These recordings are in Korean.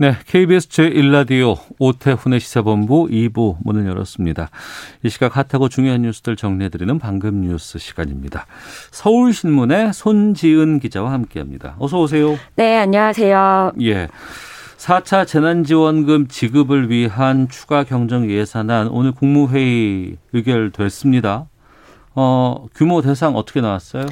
네, KBS 제1라디오 오태훈의 시사본부 2부 문을 열었습니다. 이 시각 핫하고 중요한 뉴스들 정리해드리는 방금 뉴스 시간입니다. 서울신문의 손지은 기자와 함께합니다. 어서 오세요. 네, 안녕하세요. 예. 4차 재난지원금 지급을 위한 추가 경정 예산안 오늘 국무회의 의결됐습니다. 어, 규모 대상 어떻게 나왔어요?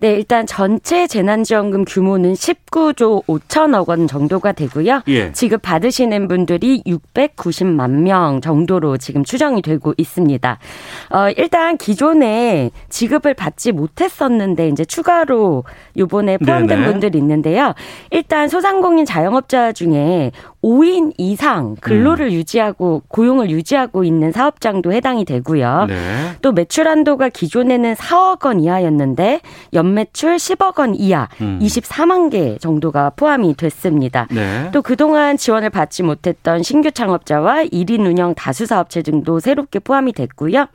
네, 일단 전체 재난지원금 규모는 19조 5천억 원 정도가 되고요. 예. 지급 받으시는 분들이 690만 명 정도로 지금 추정이 되고 있습니다. 어, 일단 기존에 지급을 받지 못했었는데 이제 추가로 요번에 포함된 네네. 분들이 있는데요. 일단 소상공인 자영업자 중에 5인 이상 근로를 유지하고 고용을 유지하고 있는 사업장도 해당이 되고요. 네. 또 매출 한도가 기 존에는 4억 원 이하였는데 연매출 10억 원 이하 음. 24만 개 정도가 포함이 됐습니다. 네. 또 그동안 지원을 받지 못했던 신규 창업자와 1인 운영 다수 사업체 등도 새롭게 포함이 됐고요.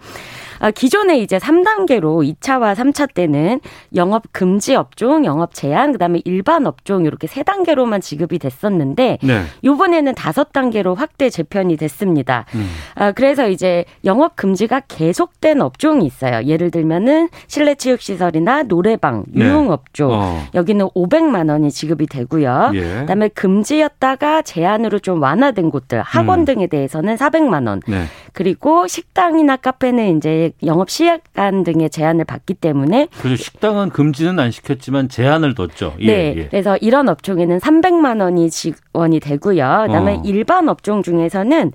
아, 기존에 이제 3단계로 2차와 3차 때는 영업 금지 업종, 영업 제한, 그다음에 일반 업종 이렇게 세 단계로만 지급이 됐었는데 네. 요번에는 다섯 단계로 확대 재편이 됐습니다. 음. 아, 그래서 이제 영업 금지가 계속된 업종이 있어요. 예를 들면은 실내 체육 시설이나 노래방, 네. 유흥 업종 어. 여기는 500만 원이 지급이 되고요. 예. 그다음에 금지였다가 제한으로 좀 완화된 곳들, 학원 음. 등에 대해서는 400만 원. 네. 그리고 식당이나 카페는 이제 영업 시간 등의 제한을 받기 때문에 그래서 식당은 금지는 안 시켰지만 제한을 뒀죠. 예, 네. 예. 그래서 이런 업종에는 300만 원이 지원이 되고요. 그다음에 어. 일반 업종 중에서는 어,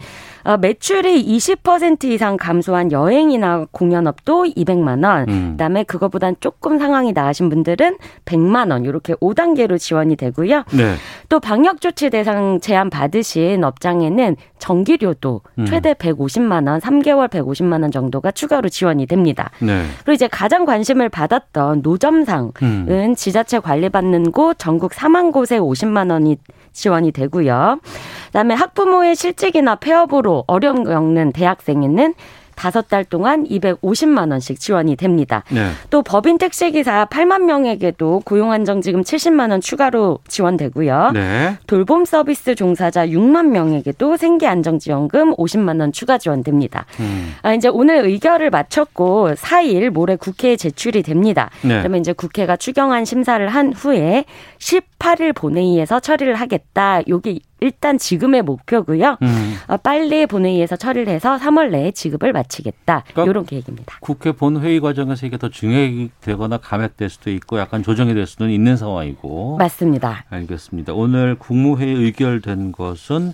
매출이 20% 이상 감소한 여행이나 공연업도 200만 원. 음. 그다음에 그거보단 조금 상황이 나으신 분들은 100만 원 이렇게 5단계로 지원이 되고요. 네. 또 방역 조치 대상 제한 받으신 업장에는 전기료도 음. 최대 150만 원, 3개월 150만 원 정도가 추가로 지원이 됩니다. 네. 그리고 이제 가장 관심을 받았던 노점상은 음. 지자체 관리받는 곳 전국 4만 곳에 50만 원이 지원이 되고요. 그다음에 학부모의 실직이나 폐업으로 어려움 겪는 대학생에는 다섯 달 동안 250만 원씩 지원이 됩니다. 네. 또 법인 택시기사 8만 명에게도 고용안정지금 70만 원 추가로 지원되고요. 네. 돌봄 서비스 종사자 6만 명에게도 생계안정지원금 50만 원 추가 지원됩니다. 음. 아, 이제 오늘 의결을 마쳤고 4일 모레 국회에 제출이 됩니다. 네. 그러면 이제 국회가 추경안 심사를 한 후에 18일 본회의에서 처리를 하겠다. 요게 일단 지금의 목표고요. 음. 어, 빨리 본회의에서 처리를 해서 3월 내에 지급을 마치겠다. 그러니까 이런 계획입니다. 국회 본회의 과정에서 이게 더 증액되거나 감액될 수도 있고 약간 조정이 될 수는 있는 상황이고. 맞습니다. 알겠습니다. 오늘 국무회의 의결된 것은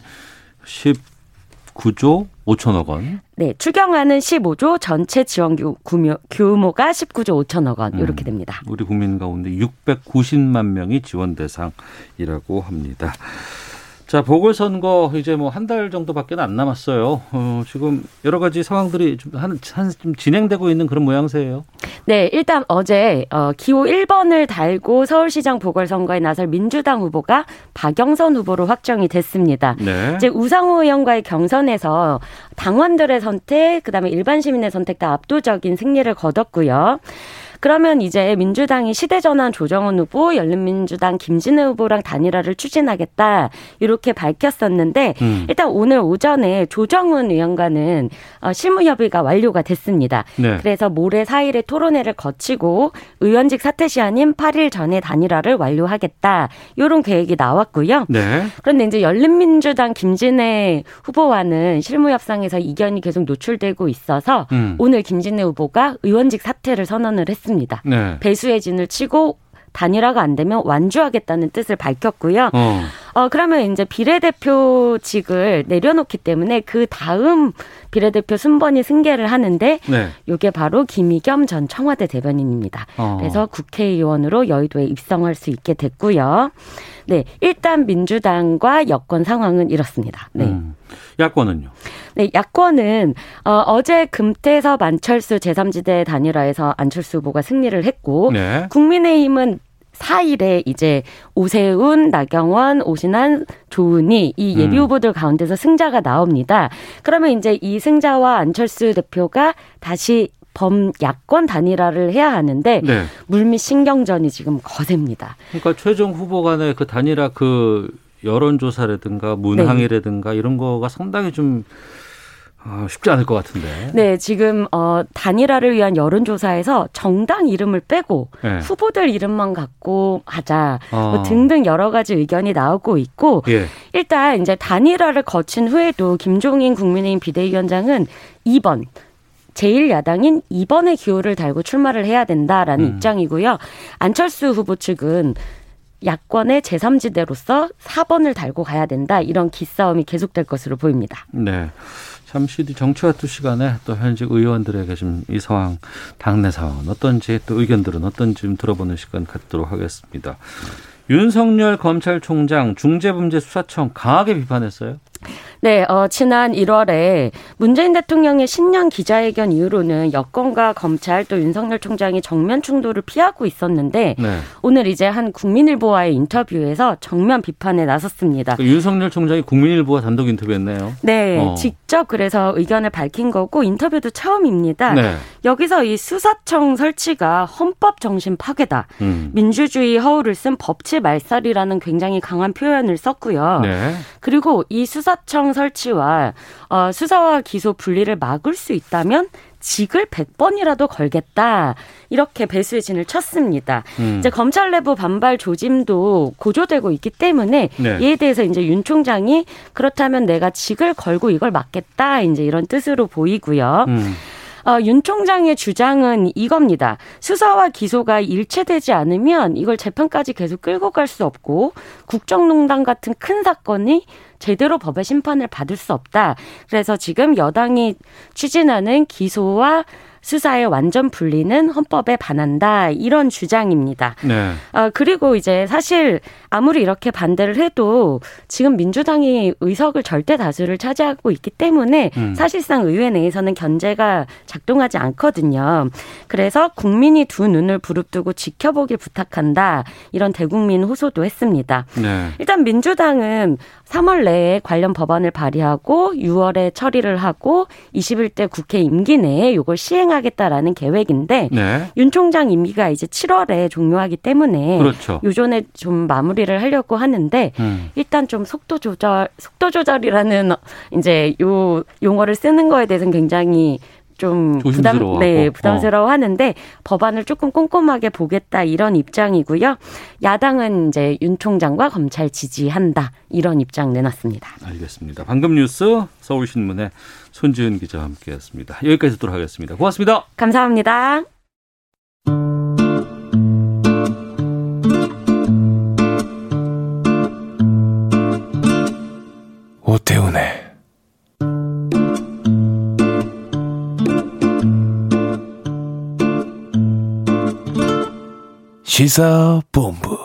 19조 5천억 원. 네, 추경안은 15조, 전체 지원 규- 규모, 규모가 19조 5천억 원 이렇게 음. 됩니다. 우리 국민 가운데 690만 명이 지원 대상이라고 합니다. 자, 보궐선거 이제 뭐 한 달 정도밖에 안 남았어요. 어, 지금 여러 가지 상황들이 좀, 한, 한, 좀 진행되고 있는 그런 모양새예요. 네, 일단 어제 어, 기호 1번을 달고 서울시장 보궐선거에 나설 민주당 후보가 박영선 후보로 확정이 됐습니다. 네. 이제 우상호 의원과의 경선에서 당원들의 선택, 그다음에 일반 시민의 선택 다 압도적인 승리를 거뒀고요. 그러면 이제 민주당이 시대전환 조정원 후보, 열린민주당 김진애 후보랑 단일화를 추진하겠다 이렇게 밝혔었는데 음. 일단 오늘 오전에 조정훈 의원과는 어, 실무 협의가 완료가 됐습니다. 네. 그래서 모레 4일에 토론회를 거치고 의원직 사퇴 시한인 8일 전에 단일화를 완료하겠다 이런 계획이 나왔고요. 네. 그런데 이제 열린민주당 김진애 후보와는 실무 협상에서 이견이 계속 노출되고 있어서 음. 오늘 김진애 후보가 의원직 사퇴를 선언을 했습니다. 네. 배수의 진을 치고 단일화가 안 되면 완주하겠다는 뜻을 밝혔고요. 어. 어, 그러면 이제 비례대표직을 내려놓기 때문에 그 다음 비례대표 순번이 승계를 하는데 네. 이게 바로 김의겸 전 청와대 대변인입니다. 어. 그래서 국회의원으로 여의도에 입성할 수 있게 됐고요. 네, 일단 민주당과 여권 상황은 이렇습니다. 네. 음. 야권은요? 네, 야권은 어, 어제 금태섭 안철수 제3지대 단일화에서 안철수 후보가 승리를 했고 네. 국민의힘은 4일에 이제 오세훈, 나경원, 오신환, 조은희 이 예비 음. 후보들 가운데서 승자가 나옵니다. 그러면 이제 이 승자와 안철수 대표가 다시 범야권 단일화를 해야 하는데 네. 물밑 신경전이 지금 거셉니다. 그러니까 최종 후보 간의 그 단일화 그 여론조사라든가 문항이라든가 이런 거가 상당히 좀 아, 쉽지 않을 것 같은데. 네, 지금 어 단일화를 위한 여론조사에서 정당 이름을 빼고 네. 후보들 이름만 갖고 하자 뭐 어. 등등 여러 가지 의견이 나오고 있고 예. 일단 이제 단일화를 거친 후에도 김종인 국민의힘 비대위원장은 2번 제1야당인 2번의 기호를 달고 출마를 해야 된다라는 음. 입장이고요. 안철수 후보 측은 야권의 제3지대로서 4번을 달고 가야 된다. 이런 기싸움이 계속될 것으로 보입니다. 네. 잠시 뒤 정치와 투 시간에 또 현직 의원들에게 좀이 상황, 당내 상황은 어떤지 또 의견들은 어떤지 좀 들어보는 시간 갖도록 하겠습니다. 윤석열 검찰총장 중대범죄수사청 강하게 비판했어요. 네, 어, 지난 1월에 문재인 대통령의 신년 기자회견 이후로는 여권과 검찰 또 윤석열 총장이 정면 충돌을 피하고 있었는데 네. 오늘 이제 한 국민일보와의 인터뷰에서 정면 비판에 나섰습니다. 그 윤석열 총장이 국민일보와 단독 인터뷰했네요. 네, 어. 직접 그래서 의견을 밝힌 거고 인터뷰도 처음입니다. 네. 여기서 이 수사청 설치가 헌법 정신 파괴다. 음. 민주주의 허울을 쓴 법치 말살이라는 굉장히 강한 표현을 썼고요. 네. 그리고 이 수사 청 설치와 어, 수사와 기소 분리를 막을 수 있다면 직을 100번이라도 걸겠다. 이렇게 배수의 진을 쳤습니다. 음. 이제 검찰 내부 반발 조짐도 고조되고 있기 때문에 네. 이에 대해서 이제 윤 총장이 그렇다면 내가 직을 걸고 이걸 막겠다. 이제 이런 뜻으로 보이고요. 음. 어, 윤 총장의 주장은 이겁니다. 수사와 기소가 일체되지 않으면 이걸 재판까지 계속 끌고 갈 수 없고 국정농단 같은 큰 사건이 제대로 법의 심판을 받을 수 없다. 그래서 지금 여당이 추진하는 기소와 수사의 완전 분리는 헌법에 반한다. 이런 주장입니다. 네. 아, 그리고 이제 사실 아무리 이렇게 반대를 해도 지금 민주당이 의석을 절대 다수를 차지하고 있기 때문에 음. 사실상 의회 내에서는 견제가 작동하지 않거든요. 그래서 국민이 두 눈을 부릅뜨고 지켜보길 부탁한다. 이런 대국민 호소도 했습니다. 네. 일단 민주당은 3월 내에 관련 법안을 발의하고 6월에 처리를 하고 21대 국회 임기 내에 이걸 시행 하겠다라는 계획인데 네. 윤 총장 임기가 이제 7월에 종료하기 때문에 그렇죠. 요전에 좀 마무리를 하려고 하는데 음. 일단 좀 속도 조절 속도 조절이라는 이제 요 용어를 쓰는 거에 대해서는 굉장히 좀 부담 조심스러워하고. 네 어. 부담스러워하는데 법안을 조금 꼼꼼하게 보겠다 이런 입장이고요 야당은 이제 윤 총장과 검찰 지지한다 이런 입장 내놨습니다. 알겠습니다. 방금 뉴스 서울신문의 손지은 기자와 함께했습니다. 여기까지 듣도록 하겠습니다. 고맙습니다. 감사합니다. 오태훈의 시사본부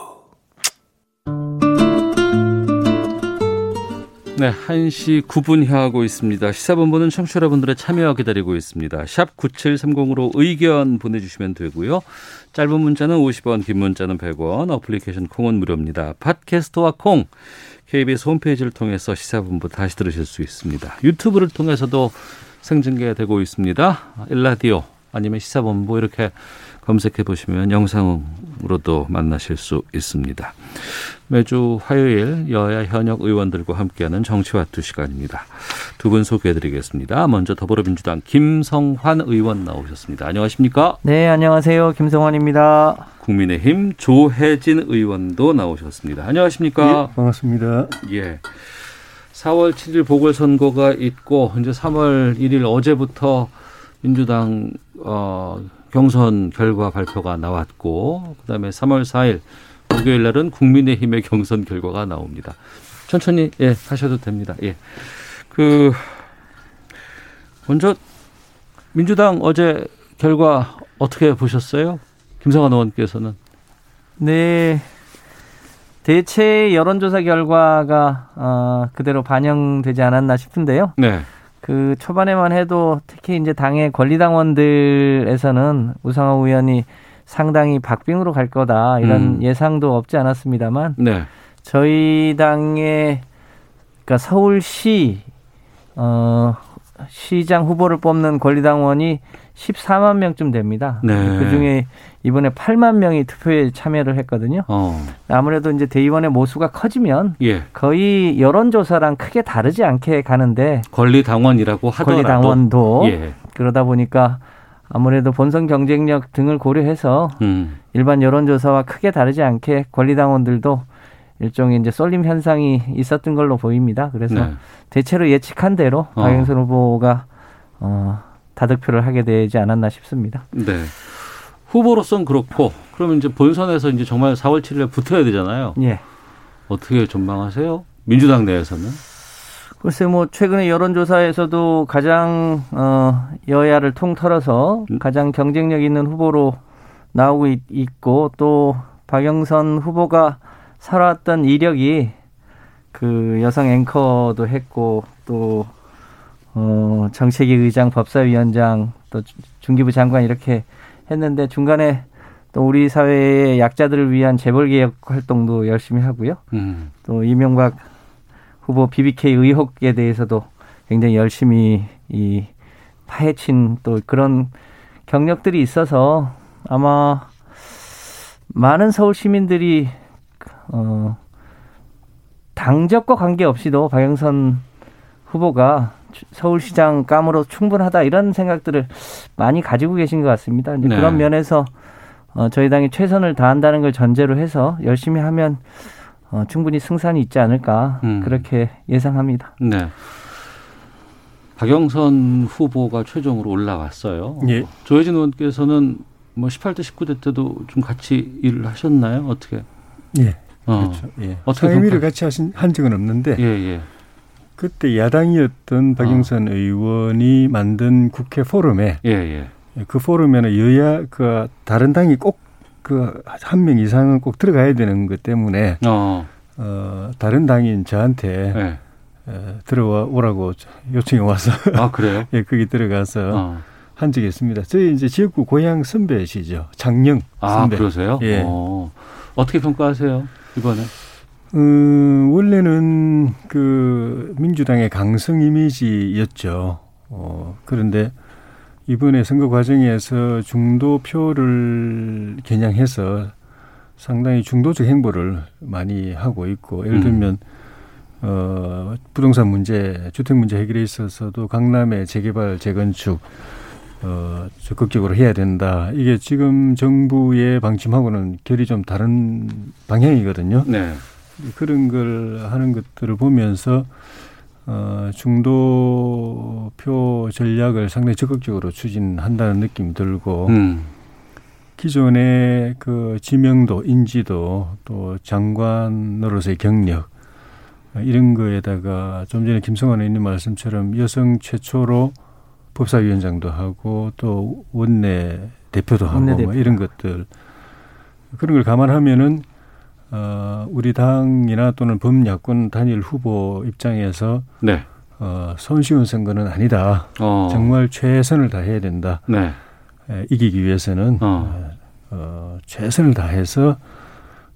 네, 1시 9분 향하고 있습니다. 시사본부는 청취자 여러분들의 참여 기다리고 있습니다. 샵 9730으로 의견 보내주시면 되고요. 짧은 문자는 50원, 긴 문자는 100원, 어플리케이션 콩은 무료입니다. 팟캐스트와 콩, KBS 홈페이지를 통해서 시사본부 다시 들으실 수 있습니다. 유튜브를 통해서도 생중계되고 있습니다. 일라디오 아니면 시사본부 이렇게 검색해 보시면 영상으로도 만나실 수 있습니다. 매주 화요일 여야 현역 의원들과 함께하는 정치와 두 시간입니다. 두 분 소개해드리겠습니다. 먼저 더불어민주당 김성환 의원 나오셨습니다. 안녕하십니까? 네, 안녕하세요. 김성환입니다. 국민의힘 조혜진 의원도 나오셨습니다. 안녕하십니까? 반갑습니다. 예. 4월 7일 보궐선거가 있고 이제 3월 1일 어제부터 민주당 어, 경선 결과 발표가 나왔고 그다음에 3월 4일 목요일 날은 국민의힘의 경선 결과가 나옵니다. 천천히 예 하셔도 됩니다. 예. 그 먼저 민주당 어제 결과 어떻게 보셨어요? 김성환 의원께서는 네. 대체 여론조사 결과가 어, 그대로 반영되지 않았나 싶은데요. 네. 그 초반에만 해도 특히 이제 당의 권리당원들에서는 우상호 의원이 상당히 박빙으로 갈 거다 이런 음. 예상도 없지 않았습니다만 네. 저희 당의 그러니까 서울시 어 시장 후보를 뽑는 권리당원이 14만 명쯤 됩니다. 네. 그 중에 이번에 8만 명이 투표에 참여를 했거든요. 어. 아무래도 이제 대의원의 모수가 커지면 예. 거의 여론조사랑 크게 다르지 않게 가는데 권리 당원이라고 하더라도 권리당원도 예. 그러다 보니까 아무래도 본선 경쟁력 등을 고려해서 음. 일반 여론조사와 크게 다르지 않게 권리당원들도 일종의 이제 쏠림 현상이 있었던 걸로 보입니다. 그래서 네. 대체로 예측한 대로 어. 박영선 후보가 어, 다득표를 하게 되지 않았나 싶습니다. 네. 후보로선 그렇고 그러면 이제 본선에서 이제 정말 4월 7일에 붙어야 되잖아요. 예. 어떻게 전망하세요? 민주당 내에서는? 글쎄 뭐 최근에 여론조사에서도 가장 어 여야를 통틀어서 음. 가장 경쟁력 있는 후보로 나오고 있, 있고 또 박영선 후보가 살아왔던 이력이 그 여성 앵커도 했고 또 어, 정책위 의장, 법사위원장, 또 주- 중기부 장관 이렇게 했는데 중간에 또 우리 사회의 약자들을 위한 재벌 개혁 활동도 열심히 하고요. 음. 또 이명박 후보 BBK 의혹에 대해서도 굉장히 열심히 이 파헤친 또 그런 경력들이 있어서 아마 많은 서울 시민들이 어 당적과 관계없이도 박영선 후보가 추- 서울시장 감으로 충분하다 이런 생각들을 많이 가지고 계신 것 같습니다. 이제 네. 그런 면에서 어, 저희 당이 최선을 다한다는 걸 전제로 해서 열심히 하면 어, 충분히 승산이 있지 않을까 음. 그렇게 예상합니다. 네. 박영선 후보가 최종으로 올라왔어요. 예. 조혜진 의원께서는 뭐 18대, 19대 때도 좀 같이 일을 하셨나요? 어떻게? 예, 어. 그렇죠. 예. 어떻게 상임위를 같이 하신, 한 적은 없는데 예, 예. 그때 야당이었던 박영선 의원이 만든 국회 포럼에 예, 예. 그 포럼에는 여야 그 다른 당이 꼭 그 한 명 이상은 꼭 들어가야 되는 것 때문에 어. 어 다른 당인 저한테 예. 어, 들어와 오라고 요청이 와서 아, 그래요? 예 거기 들어가서 어. 한 적이 있습니다. 저희 이제 지역구 고향 선배시죠 장영 아, 선배. 그러세요? 예. 어. 어떻게 평가하세요? 이번에? 음, 원래는 그 민주당의 강성 이미지였죠. 어, 그런데 이번에 선거 과정에서 중도 표를 겨냥해서 상당히 중도적 행보를 많이 하고 있고 예를 들면 어, 부동산 문제, 주택 문제 해결에 있어서도 강남의 재개발, 재건축 어, 적극적으로 해야 된다. 이게 지금 정부의 방침하고는 결이 좀 다른 방향이거든요. 네. 그런 걸 하는 것들을 보면서 어, 중도표 전략을 상당히 적극적으로 추진한다는 느낌이 들고 음. 기존의 그 지명도, 인지도 또 장관으로서의 경력 어, 이런 거에다가 좀 전에 김성환 의원님 말씀처럼 여성 최초로 법사위원장도 하고 또 원내 대표도 하고 원내대표. 뭐 이런 것들 그런 걸 감안하면은 어, 우리 당이나 또는 범야권 단일 후보 입장에서 네. 어, 손쉬운 선거는 아니다. 어. 정말 최선을 다해야 된다. 네. 에, 이기기 위해서는 어. 어. 어, 최선을 다해서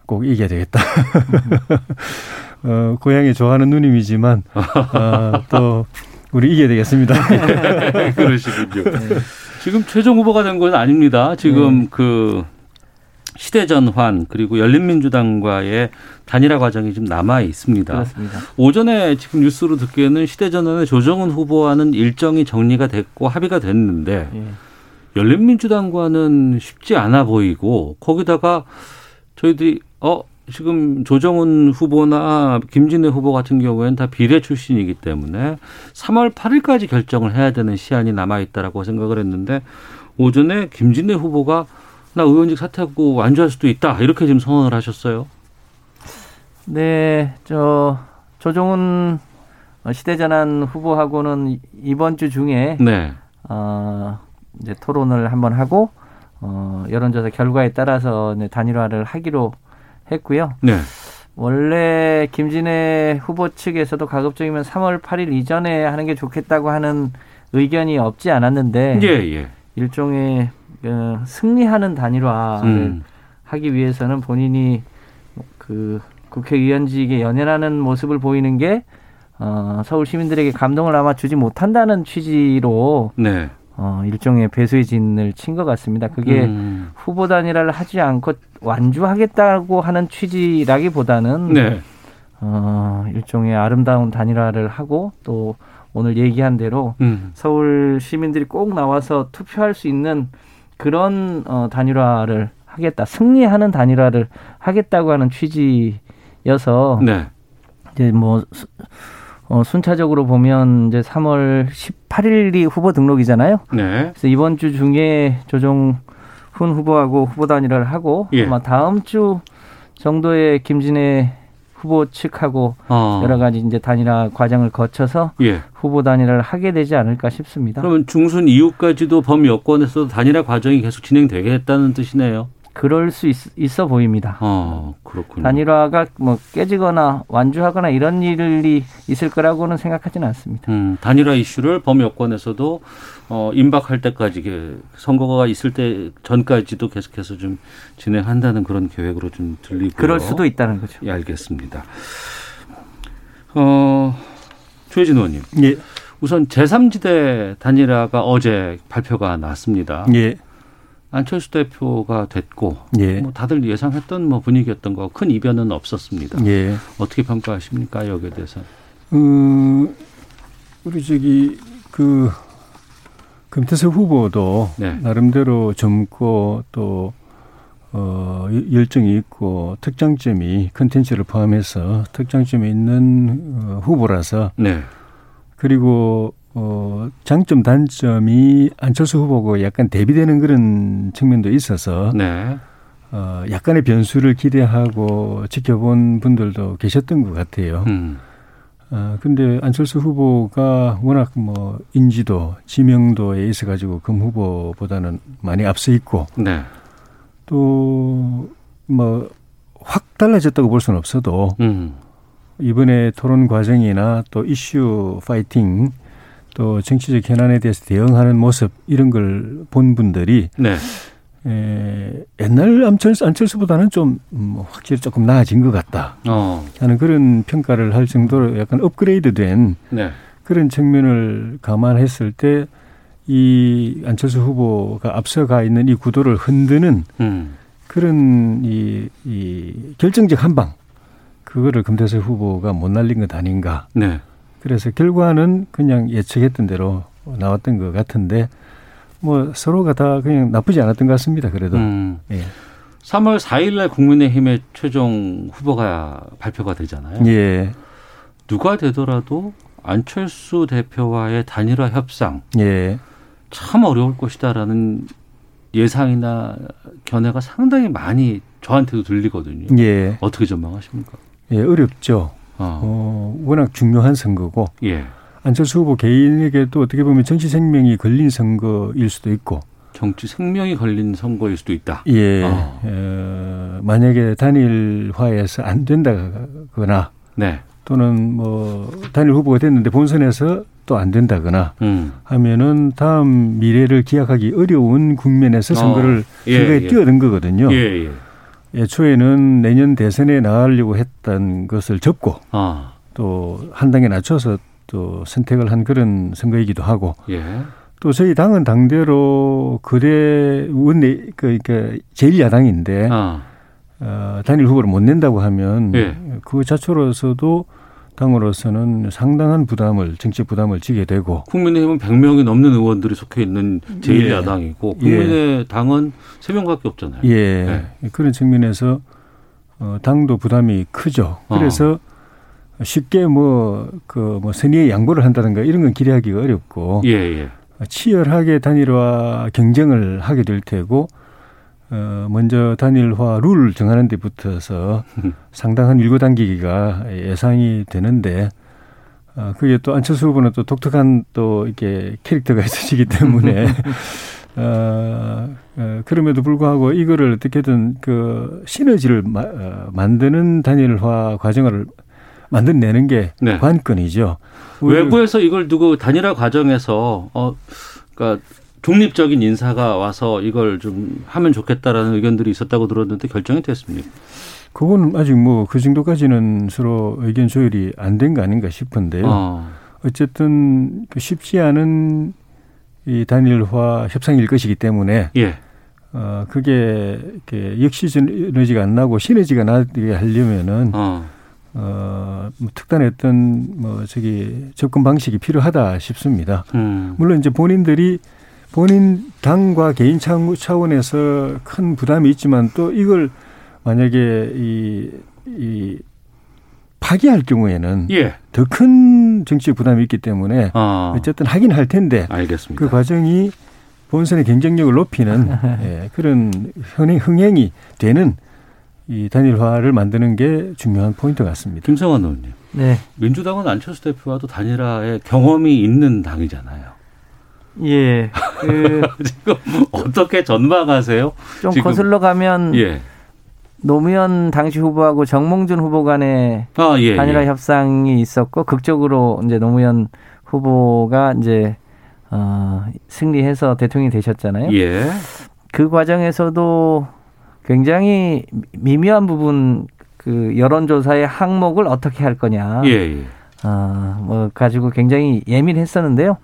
꼭 이겨야 되겠다. 어, 고향이 좋아하는 누님이지만 어, 또 우리 이겨야 되겠습니다. 그러시군요. 지금 최종 후보가 된 건 아닙니다. 지금 그 시대 전환 그리고 열린민주당과의 단일화 과정이 좀 남아 있습니다. 그렇습니다. 오전에 지금 뉴스로 듣기에는 시대 전환의 조정은 후보와는 일정이 정리가 됐고 합의가 됐는데 예. 열린민주당과는 쉽지 않아 보이고 거기다가 저희들이 어 지금 조정훈 후보나 김진애 후보 같은 경우에는 다 비례 출신이기 때문에 3월 8일까지 결정을 해야 되는 시한이 남아 있다라고 생각을 했는데 오전에 김진애 후보가 나 의원직 사퇴하고 완주할 수도 있다 이렇게 지금 선언을 하셨어요. 네, 저 조종훈 시대전환 후보하고는 이번 주 중에 네. 어, 이제 토론을 한번 하고 어, 여론조사 결과에 따라서 네, 단일화를 하기로 했고요. 네. 원래 김진애 후보 측에서도 가급적이면 3월 8일 이전에 하는 게 좋겠다고 하는 의견이 없지 않았는데 예, 예. 일종의 어, 승리하는 단일화를 음. 하기 위해서는 본인이 그 국회의원직에 연연하는 모습을 보이는 게 어, 서울 시민들에게 감동을 아마 주지 못한다는 취지로 네. 어, 일종의 배수의 진을 친 것 같습니다. 그게 음. 후보 단일화를 하지 않고 완주하겠다고 하는 취지라기보다는 네. 어, 일종의 아름다운 단일화를 하고 또 오늘 얘기한 대로 음. 서울 시민들이 꼭 나와서 투표할 수 있는 그런 어, 단일화를 하겠다, 승리하는 단일화를 하겠다고 하는 취지여서 네. 이제 뭐 수- 어, 순차적으로 보면 이제 3월 18일이 후보 등록이잖아요. 네. 그래서 이번 주 중에 조정 훈 후보하고 후보 단일화를 하고 예. 아마 다음 주 정도에 김진애 후보 측하고 어. 여러 가지 이제 단일화 과정을 거쳐서 예. 후보 단일화를 하게 되지 않을까 싶습니다. 그러면 중순 이후까지도 범여권에서도 단일화 과정이 계속 진행되겠다는 뜻이네요. 그럴 수 있, 어 보입니다. 어, 그렇군요. 단일화가 뭐 깨지거나 완주하거나 이런 일이 있을 거라고는 생각하지는 않습니다. 음, 단일화 이슈를 범여권에서도 어, 임박할 때까지 이게 선거가 있을 때 전까지도 계속해서 좀 진행한다는 그런 계획으로 좀 들리고요. 그럴 수도 있다는 거죠. 예, 알겠습니다. 어, 조혜진 의원님. 예, 우선 제3지대 단일화가 어제 발표가 났습니다. 예, 안철수 대표가 됐고 예, 뭐 다들 예상했던 뭐 분위기였던 거 큰 이변은 없었습니다. 예. 어떻게 평가하십니까 여기에 대해서? 어, 우리 저기 그 금태섭 후보도 네. 나름대로 젊고 또 어, 열정이 있고 특장점이 컨텐츠를 포함해서 특장점이 있는 어, 후보라서 네. 그리고 어, 장점 단점이 안철수 후보고 약간 대비되는 그런 측면도 있어서 네. 어, 약간의 변수를 기대하고 지켜본 분들도 계셨던 것 같아요. 음. 아, 근데 안철수 후보가 워낙 뭐 인지도, 지명도에 있어 가지고 금 후보보다는 많이 앞서 있고 네. 또뭐 확 달라졌다고 볼 수는 없어도 음. 이번에 토론 과정이나 또 이슈 파이팅 또 정치적 현안에 대해서 대응하는 모습 이런 걸 본 분들이 네. 에, 옛날 안철수, 안철수보다는 좀 음, 확실히 조금 나아진 것 같다 어. 하는 그런 평가를 할 정도로 약간 업그레이드된 네. 그런 측면을 감안했을 때 이 안철수 후보가 앞서가 있는 이 구도를 흔드는 음. 그런 이, 이 결정적 한방 그거를 금태섭 후보가 못 날린 것 아닌가. 네. 그래서 결과는 그냥 예측했던 대로 나왔던 것 같은데 뭐 서로가 다 그냥 나쁘지 않았던 것 같습니다. 그래도 음. 예. 3월 4일 날 국민의힘의 최종 후보가 발표가 되잖아요. 예. 누가 되더라도 안철수 대표와의 단일화 협상 예. 참 어려울 것이다라는 예상이나 견해가 상당히 많이 저한테도 들리거든요. 예. 어떻게 전망하십니까? 예. 어렵죠. 어. 어, 워낙 중요한 선거고 예. 안철수 후보 개인에게도 어떻게 보면 정치 생명이 걸린 선거일 수도 있고, 정치 생명이 걸린 선거일 수도 있다. 예, 어. 어, 만약에 단일화해서 안 된다거나 네. 또는 뭐 단일 후보가 됐는데 본선에서 또 안 된다거나 음. 하면은 다음 미래를 기약하기 어려운 국면에서 선거를 어. 예, 선거에 예. 뛰어든 거거든요. 예, 예. 애초에는 내년 대선에 나가려고 했던 것을 접고 아. 또한 단계 낮춰서 또 선택을 한 그런 선거이기도 하고 예. 또 저희 당은 당대로 거대 원내 그러니까 제일 야당인데 아. 어, 단일 후보를 못 낸다고 하면 예. 그 자체로서도 당으로서는 상당한 부담을 정치 부담을 지게 되고 국민의힘은 100명이 넘는 의원들이 속해 있는 제1야당이고 예. 국민의당은 3명밖에 없잖아요. 예 그런 측면에서 어, 당도 부담이 크죠. 어. 그래서 쉽게 뭐 그 뭐 선의의 양보를 한다든가 이런 건 기대하기 가 어렵고 예, 예. 치열하게 단일화 경쟁을 하게 될 테고 어, 먼저 단일화 룰 정하는 데부터서 상당한 일고 단계기가 예상이 되는데 어, 그게 또 안철수 후보는 또 독특한 또 이렇게 캐릭터가 있으시기 때문에 어, 어, 그럼에도 불구하고 이거를 어떻게든 그 시너지를 마, 어, 만드는 단일화 과정을 만들어내는 게 네. 관건이죠. 외부에서 이걸 두고 단일화 과정에서 어 그러니까 중립적인 인사가 와서 이걸 좀 하면 좋겠다라는 의견들이 있었다고 들었는데 결정이 됐습니까? 그건 아직 뭐 그 정도까지는 서로 의견 조율이 안 된 거 아닌가 싶은데요. 어. 어쨌든 그 쉽지 않은 이 단일화 협상일 것이기 때문에 예. 어 그게 이렇게 역시 시너지가 안 나고 시너지가 나게 하려면은 어. 어, 뭐 특단의 어떤 뭐 저기 접근 방식이 필요하다 싶습니다. 음. 물론 이제 본인들이 본인 당과 개인 차원- 차원에서 큰 부담이 있지만 또 이걸 만약에 이, 이 파기할 경우에는 예. 더큰 정치 부담이 있기 때문에 어. 어쨌든 하긴 할 텐데 알겠습니다. 그 과정이 본선의 경쟁력을 높이는 예, 그런 현행 흥행이 되는 이 단일화를 만드는 게 중요한 포인트 같습니다. 김성환 의원님. 네. 민주당은 안철수 대표와도 단일화에 경험이 있는 당이잖아요. 예. 그, 지금 어떻게 전망하세요? 좀 지금- 거슬러 가면 예. 노무현 당시 후보하고 정몽준 후보 간의 아, 예. 단일화 예. 협상이 있었고 극적으로 이제 노무현 후보가 이제 어, 승리해서 대통령이 되셨잖아요. 예. 그 과정에서도 굉장히 미묘한 부분 그 여론조사의 항목을 어떻게 할 거냐. 예, 예. 아, 뭐 가지고 굉장히 예민했었는데요.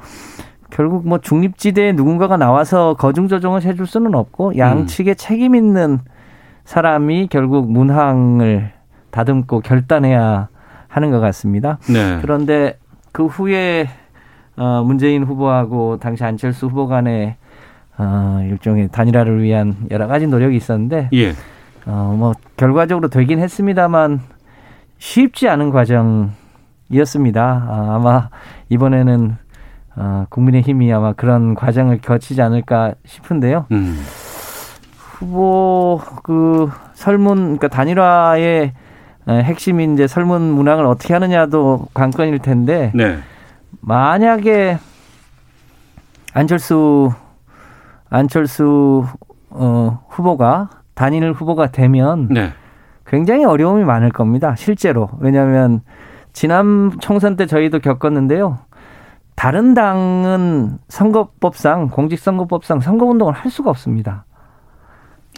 결국 뭐 중립지대에 누군가가 나와서 거중 조정을 해줄 수는 없고 양측에 책임 있는 사람이 결국 문항을 다듬고 결단해야 하는 것 같습니다. 네. 그런데 그 후에 어, 문재인 후보하고 당시 안철수 후보 간의 어, 일종의 단일화를 위한 여러 가지 노력이 있었는데 예. 어, 뭐 결과적으로 되긴 했습니다만 쉽지 않은 과정이었습니다. 아, 아마 이번에는 어, 국민의힘이 아마 그런 과정을 거치지 않을까 싶은데요. 음. 후보 그 설문 그러니까 단일화의 어, 핵심인 이제 설문 문항을 어떻게 하느냐도 관건일 텐데 네. 만약에 안철수 안철수 어, 후보가 단일 후보가 되면 네. 굉장히 어려움이 많을 겁니다. 실제로. 왜냐하면 지난 총선 때 저희도 겪었는데요. 다른 당은 선거법상 공직선거법상 선거운동을 할 수가 없습니다.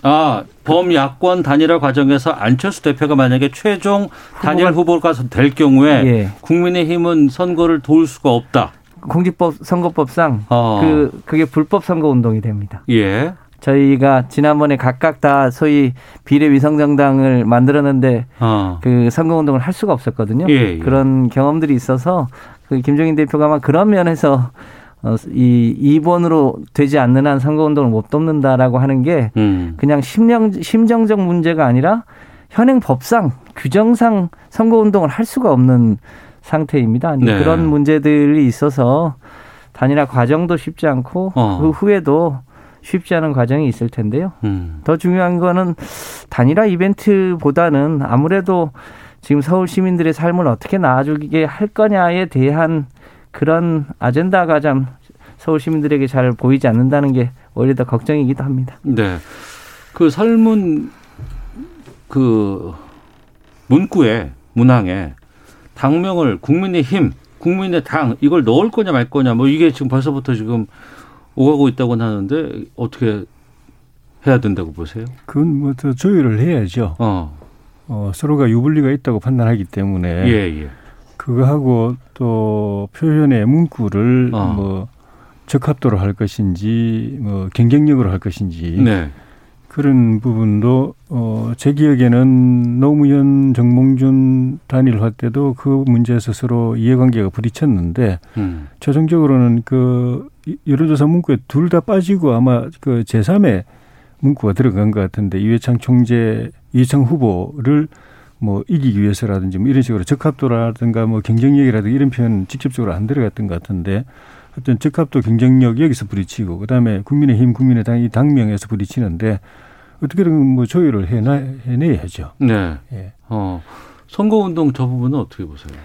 아, 범야권 단일화 과정에서 안철수 대표가 만약에 최종 단일 후보가 될 경우에 예. 국민의힘은 선거를 도울 수가 없다. 공직법 선거법상 어. 그 그게 불법 선거 운동이 됩니다. 예. 저희가 지난번에 각각 다 소위 비례 위성 정당을 만들었는데 어. 그 선거운동을 할 수가 없었거든요. 예, 예. 그런 경험들이 있어서 그 김종인 대표가 아마 그런 면에서 어, 이 2번으로 되지 않는 한 선거운동을 못 돕는다라고 하는 게 음. 그냥 심령, 심정적 문제가 아니라 현행 법상 규정상 선거운동을 할 수가 없는 상태입니다. 네. 그런 문제들이 있어서 단일화 과정도 쉽지 않고 어. 그 후에도 쉽지 않은 과정이 있을 텐데요. 음. 더 중요한 거는 단일화 이벤트보다는 아무래도 지금 서울 시민들의 삶을 어떻게 나아주게 할 거냐에 대한 그런 아젠다가 좀 서울 시민들에게 잘 보이지 않는다는 게 오히려 더 걱정이기도 합니다. 네. 그 설문 그 문구에 문항에 당명을 국민의힘, 국민의당 이걸 넣을 거냐 말 거냐 뭐 이게 지금 벌써부터 지금 오가고 있다고 하는데 어떻게 해야 된다고 보세요? 그건 뭐 더 조율을 해야죠. 어. 어, 서로가 유불리가 있다고 판단하기 때문에 예, 예. 그거하고 또 표현의 문구를 어. 뭐 적합도로 할 것인지 뭐 경쟁력으로 할 것인지 네. 그런 부분도 어, 제 기억에는 노무현 정몽준 단일화 때도 그 문제에서 서로 이해관계가 부딪혔는데 음. 최종적으로는 그 여론조사 문구에 둘 다 빠지고 아마 그 제3의 문구가 들어간 것 같은데 이회창 총재, 이회창 후보를 뭐 이기기 위해서라든지 뭐 이런 식으로 적합도라든가 뭐 경쟁력이라든가 이런 표현 직접적으로 안 들어갔던 것 같은데 하여튼 적합도 경쟁력 여기서 부딪히고 그다음에 국민의힘 국민의당 이 당명에서 부딪히는데 어떻게든 뭐 조율을 해나, 해내야죠. 네. 예. 어. 선거운동 저 부분은 어떻게 보세요?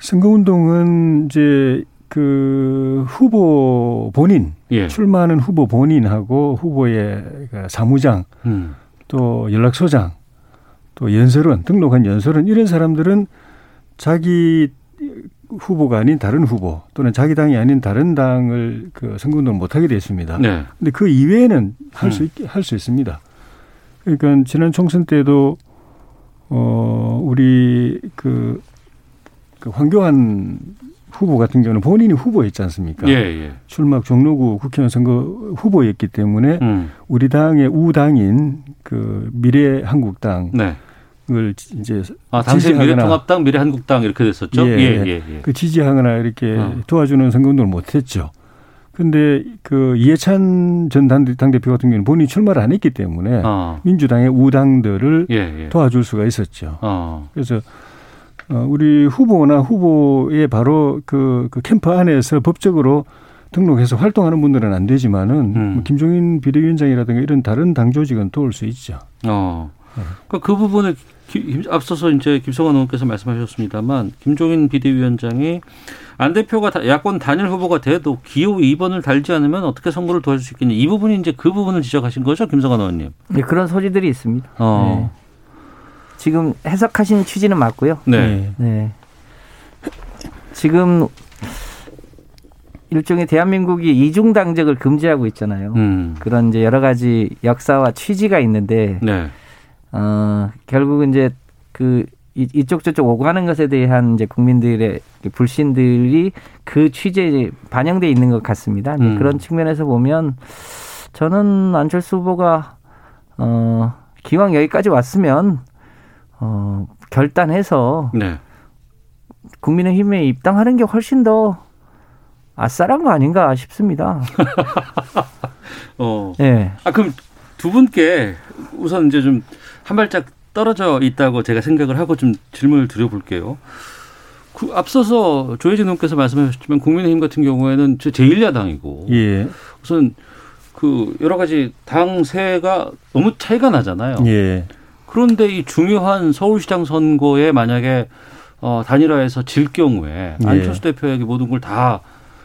선거운동은 이제 그 후보 본인 예. 출마하는 후보 본인하고 후보의 그 사무장 음. 또 연락소장 또 연설원 등록한 연설원 이런 사람들은 자기 후보가 아닌 다른 후보 또는 자기 당이 아닌 다른 당을 그 선거운동을 못하게 됐습니다. 네. 근데 그 이외에는 할수 음. 있게 할수 있습니다. 그러니까 지난 총선 때도 어 우리 그, 그 황교안 후보 같은 경우는 본인이 후보였지 않습니까? 예, 예. 출마 종로구 국회의원 선거 후보였기 때문에 음. 우리 당의 우당인 그 미래 한국당을 네. 이제 아, 당시 미래통합당, 미래한국당 이렇게 됐었죠? 예, 예, 예. 예, 예. 그 지지하거나 이렇게 어. 도와주는 선거운동을 못했죠. 근데 그 이해찬 전 당- 당대표 같은 경우는 본인이 출마를 안 했기 때문에 어. 민주당의 우당들을 예, 예. 도와줄 수가 있었죠. 어. 그래서 어, 우리 후보나 후보의 바로 그, 그 캠프 안에서 법적으로 등록해서 활동하는 분들은 안 되지만은 음. 뭐 김종인 비대위원장이라든가 이런 다른 당 조직은 도울 수 있죠. 어. 네. 그, 그 부분을 기- 김- 앞서서 이제 김성환 의원께서 말씀하셨습니다만 김종인 비대위원장이 안 대표가 다- 야권 단일 후보가 돼도 기호 2번을 달지 않으면 어떻게 선거를 도와줄 수 있겠냐. 이 부분이 이제 그 부분을 지적하신 거죠, 김성환 의원님. 네, 그런 소지들이 있습니다. 어. 네. 지금 해석하신 취지는 맞고요. 네. 네. 지금 일종의 대한민국이 이중 당적을 금지하고 있잖아요. 음. 그런 이제 여러 가지 역사와 취지가 있는데 네. 어 결국은 이제 그 이- 이쪽 저쪽 오가는 것에 대한 이제 국민들의 불신들이 그 취지에 반영돼 있는 것 같습니다. 음. 그런 측면에서 보면 저는 안철수 후보가 어 기왕 여기까지 왔으면 어 결단해서 네. 국민의힘에 입당하는 게 훨씬 더 아싸란 거 아닌가 싶습니다. 어. 예. 아, 그럼 두 분께 우선 이제 좀 한 발짝 떨어져 있다고 제가 생각을 하고 좀 질문을 드려볼게요. 그 앞서서 조혜진 의원께서 말씀하셨지만 국민의힘 같은 경우에는 저 제1야당이고 예. 우선 그 여러 가지 당세가 너무 차이가 나잖아요. 예. 그런데 이 중요한 서울시장 선거에 만약에 어, 단일화해서 질 경우에 예. 안철수 대표에게 모든 걸 다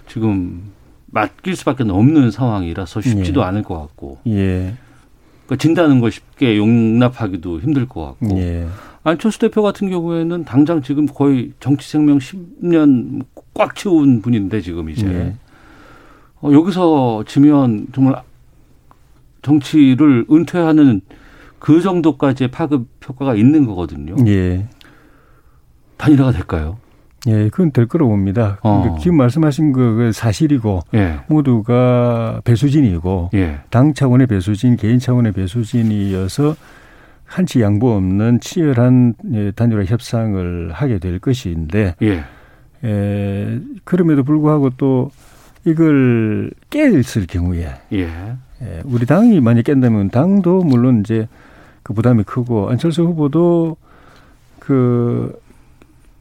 지금 맡길 수밖에 없는 상황이라서 쉽지도 예. 않을 것 같고 예. 그러니까 진다는 걸 쉽게 용납하기도 힘들 것 같고 예. 안철수 대표 같은 경우에는 당장 지금 거의 정치 생명 10년 꽉 채운 분인데 지금 이제 예. 어, 여기서 지면 정말 정치를 은퇴하는 그 정도까지의 파급 효과가 있는 거거든요. 예. 단일화가 될까요? 예, 그건 될 거라고 봅니다. 어. 그러니까 지금 말씀하신 거 사실이고 예, 모두가 배수진이고 예, 당 차원의 배수진, 개인 차원의 배수진이어서 한치 양보 없는 치열한 예, 단일화 협상을 하게 될 것인데 예, 에, 그럼에도 불구하고 또 이걸 깼을 경우에 예, 예, 우리 당이 만약 깬다면 당도 물론 이제 그 부담이 크고 안철수 후보도 그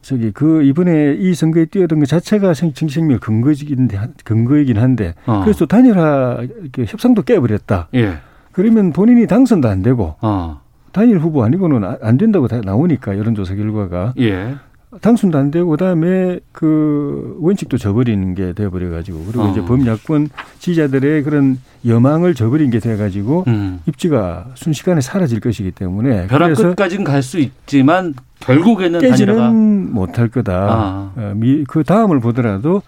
저기 그 이번에 이 선거에 뛰어든 것 자체가 정- 정치 생명 근거이긴 근거이긴 한데 어. 그래서 단일화 협상도 깨버렸다. 예, 그러면 본인이 당선도 안 되고 어, 단일 후보 아니고는 아- 안 된다고 다 나오니까 여론조사 결과가 예, 당선도 안 되고 그다음에 그 원칙도 저버리는 게 돼버려 가지고 그리고 어. 이제 범야권 지지자들의 그런 여망을 저버린 게 돼 가지고 음. 입지가 순식간에 사라질 것이기 때문에 벼락 그래서 끝까지는 갈 수 있지만 결국에는 단일화가 깨지는 못할 거다. 아. 어, 미, 그 다음을 보더라도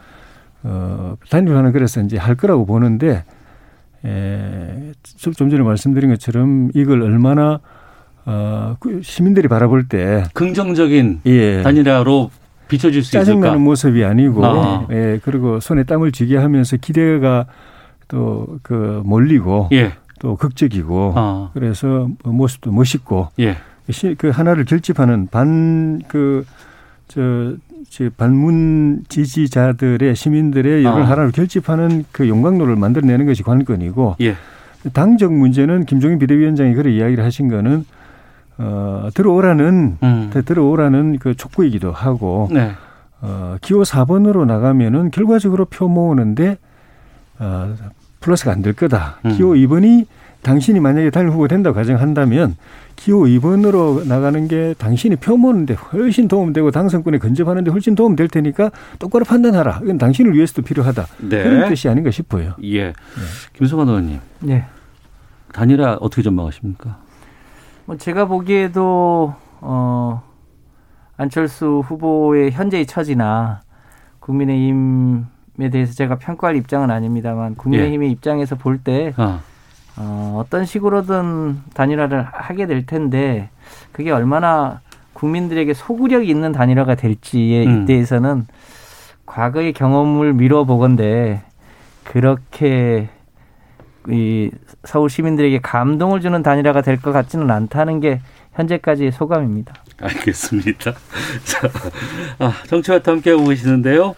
어, 단일화는 그래서 이제 할 거라고 보는데 에, 좀, 좀 전에 말씀드린 것처럼 이걸 얼마나 어, 그 시민들이 바라볼 때 긍정적인 예, 단일화로 비춰질 수 있을까? 짜증나는 모습이 아니고 아. 예, 그리고 손에 땀을 쥐게 하면서 기대가 또 그 몰리고 예, 또 극적이고 어, 그래서 모습도 멋있고 예, 시- 그 하나를 결집하는 반그저저 반문 지지자들의 시민들의 여론 아. 하나를 결집하는 그 용광로를 만들어내는 것이 관건이고 예, 당적 문제는 김종인 비대위원장이 그런 이야기를 하신 거는 어 들어오라는 음, 들어오라는 그 촉구이기도 하고 네, 어 기호 4번으로 나가면은 결과적으로 표 모으는데 어 플러스가 안 될 거다. 음. 기호 2번이 당신이 만약에 단일 후보 된다고 가정한다면 기호 2번으로 나가는 게 당신이 표모는데 훨씬 도움되고 당선권에 근접하는데 훨씬 도움될 테니까 똑바로 판단하라. 이건 당신을 위해서도 필요하다. 네. 그런 뜻이 아닌가 싶어요. 예. 김성환 의원님. 네. 단일화 어떻게 전망하십니까? 뭐 제가 보기에도 어 안철수 후보의 현재의 처지나 국민의힘에 대해서 제가 평가할 입장은 아닙니다만 국민의힘의 입장에서 볼때 아, 어, 어떤 식으로든 단일화를 하게 될 텐데 그게 얼마나 국민들에게 소구력이 있는 단일화가 될지에 음. 대해서는 과거의 경험을 미뤄 보건데 그렇게 이 서울 시민들에게 감동을 주는 단일화가 될 것 같지는 않다는 게 현재까지의 소감입니다. 알겠습니다. 자, 아, 정치와트 함께 하고 계시는데요.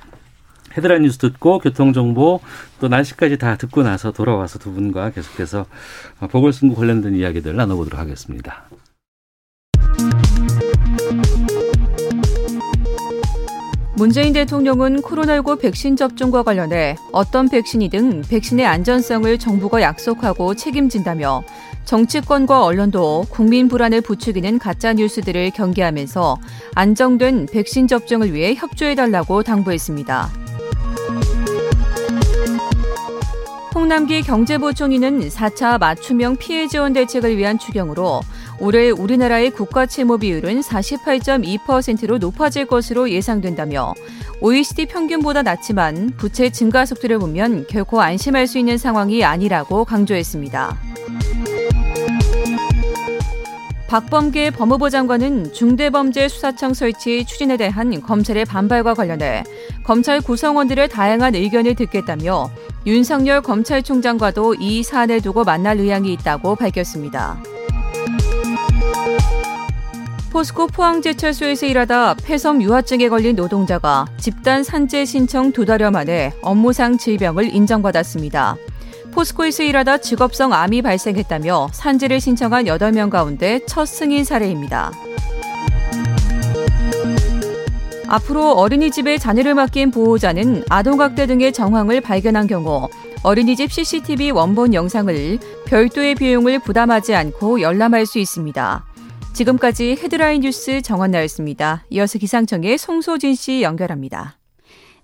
헤드라인 뉴스 듣고 교통정보 또 날씨까지 다 듣고 나서 돌아와서 두 분과 계속해서 보궐선거 관련된 이야기들 나눠보도록 하겠습니다. 문재인 대통령은 코로나19 백신 접종과 관련해 어떤 백신이든 백신의 안전성을 정부가 약속하고 책임진다며 정치권과 언론도 국민 불안을 부추기는 가짜 뉴스들을 경계하면서 안정된 백신 접종을 위해 협조해달라고 당부했습니다. 홍남기 경제부총리는 4차 맞춤형 피해 지원 대책을 위한 추경으로 올해 우리나라의 국가 채무 비율은 48.2%로 높아질 것으로 예상된다며 OECD 평균보다 낮지만 부채 증가 속도를 보면 결코 안심할 수 있는 상황이 아니라고 강조했습니다. 박범계 법무부 장관은 중대범죄수사청 설치 추진에 대한 검찰의 반발과 관련해 검찰 구성원들의 다양한 의견을 듣겠다며 윤석열 검찰총장과도 이 사안을 두고 만날 의향이 있다고 밝혔습니다. 포스코 포항제철소에서 일하다 폐섬 유화증에 걸린 노동자가 집단 산재 신청 두 달여 만에 업무상 질병을 인정받았습니다. 포스코에서 일하다 직업성 암이 발생했다며 산재를 신청한 8명 가운데 첫 승인 사례입니다. 앞으로 어린이집에 자녀를 맡긴 보호자는 아동학대 등의 정황을 발견한 경우 어린이집 CCTV 원본 영상을 별도의 비용을 부담하지 않고 열람할 수 있습니다. 지금까지 헤드라인 뉴스 정원 나였습니다. 이어서 기상청의 송소진 씨 연결합니다.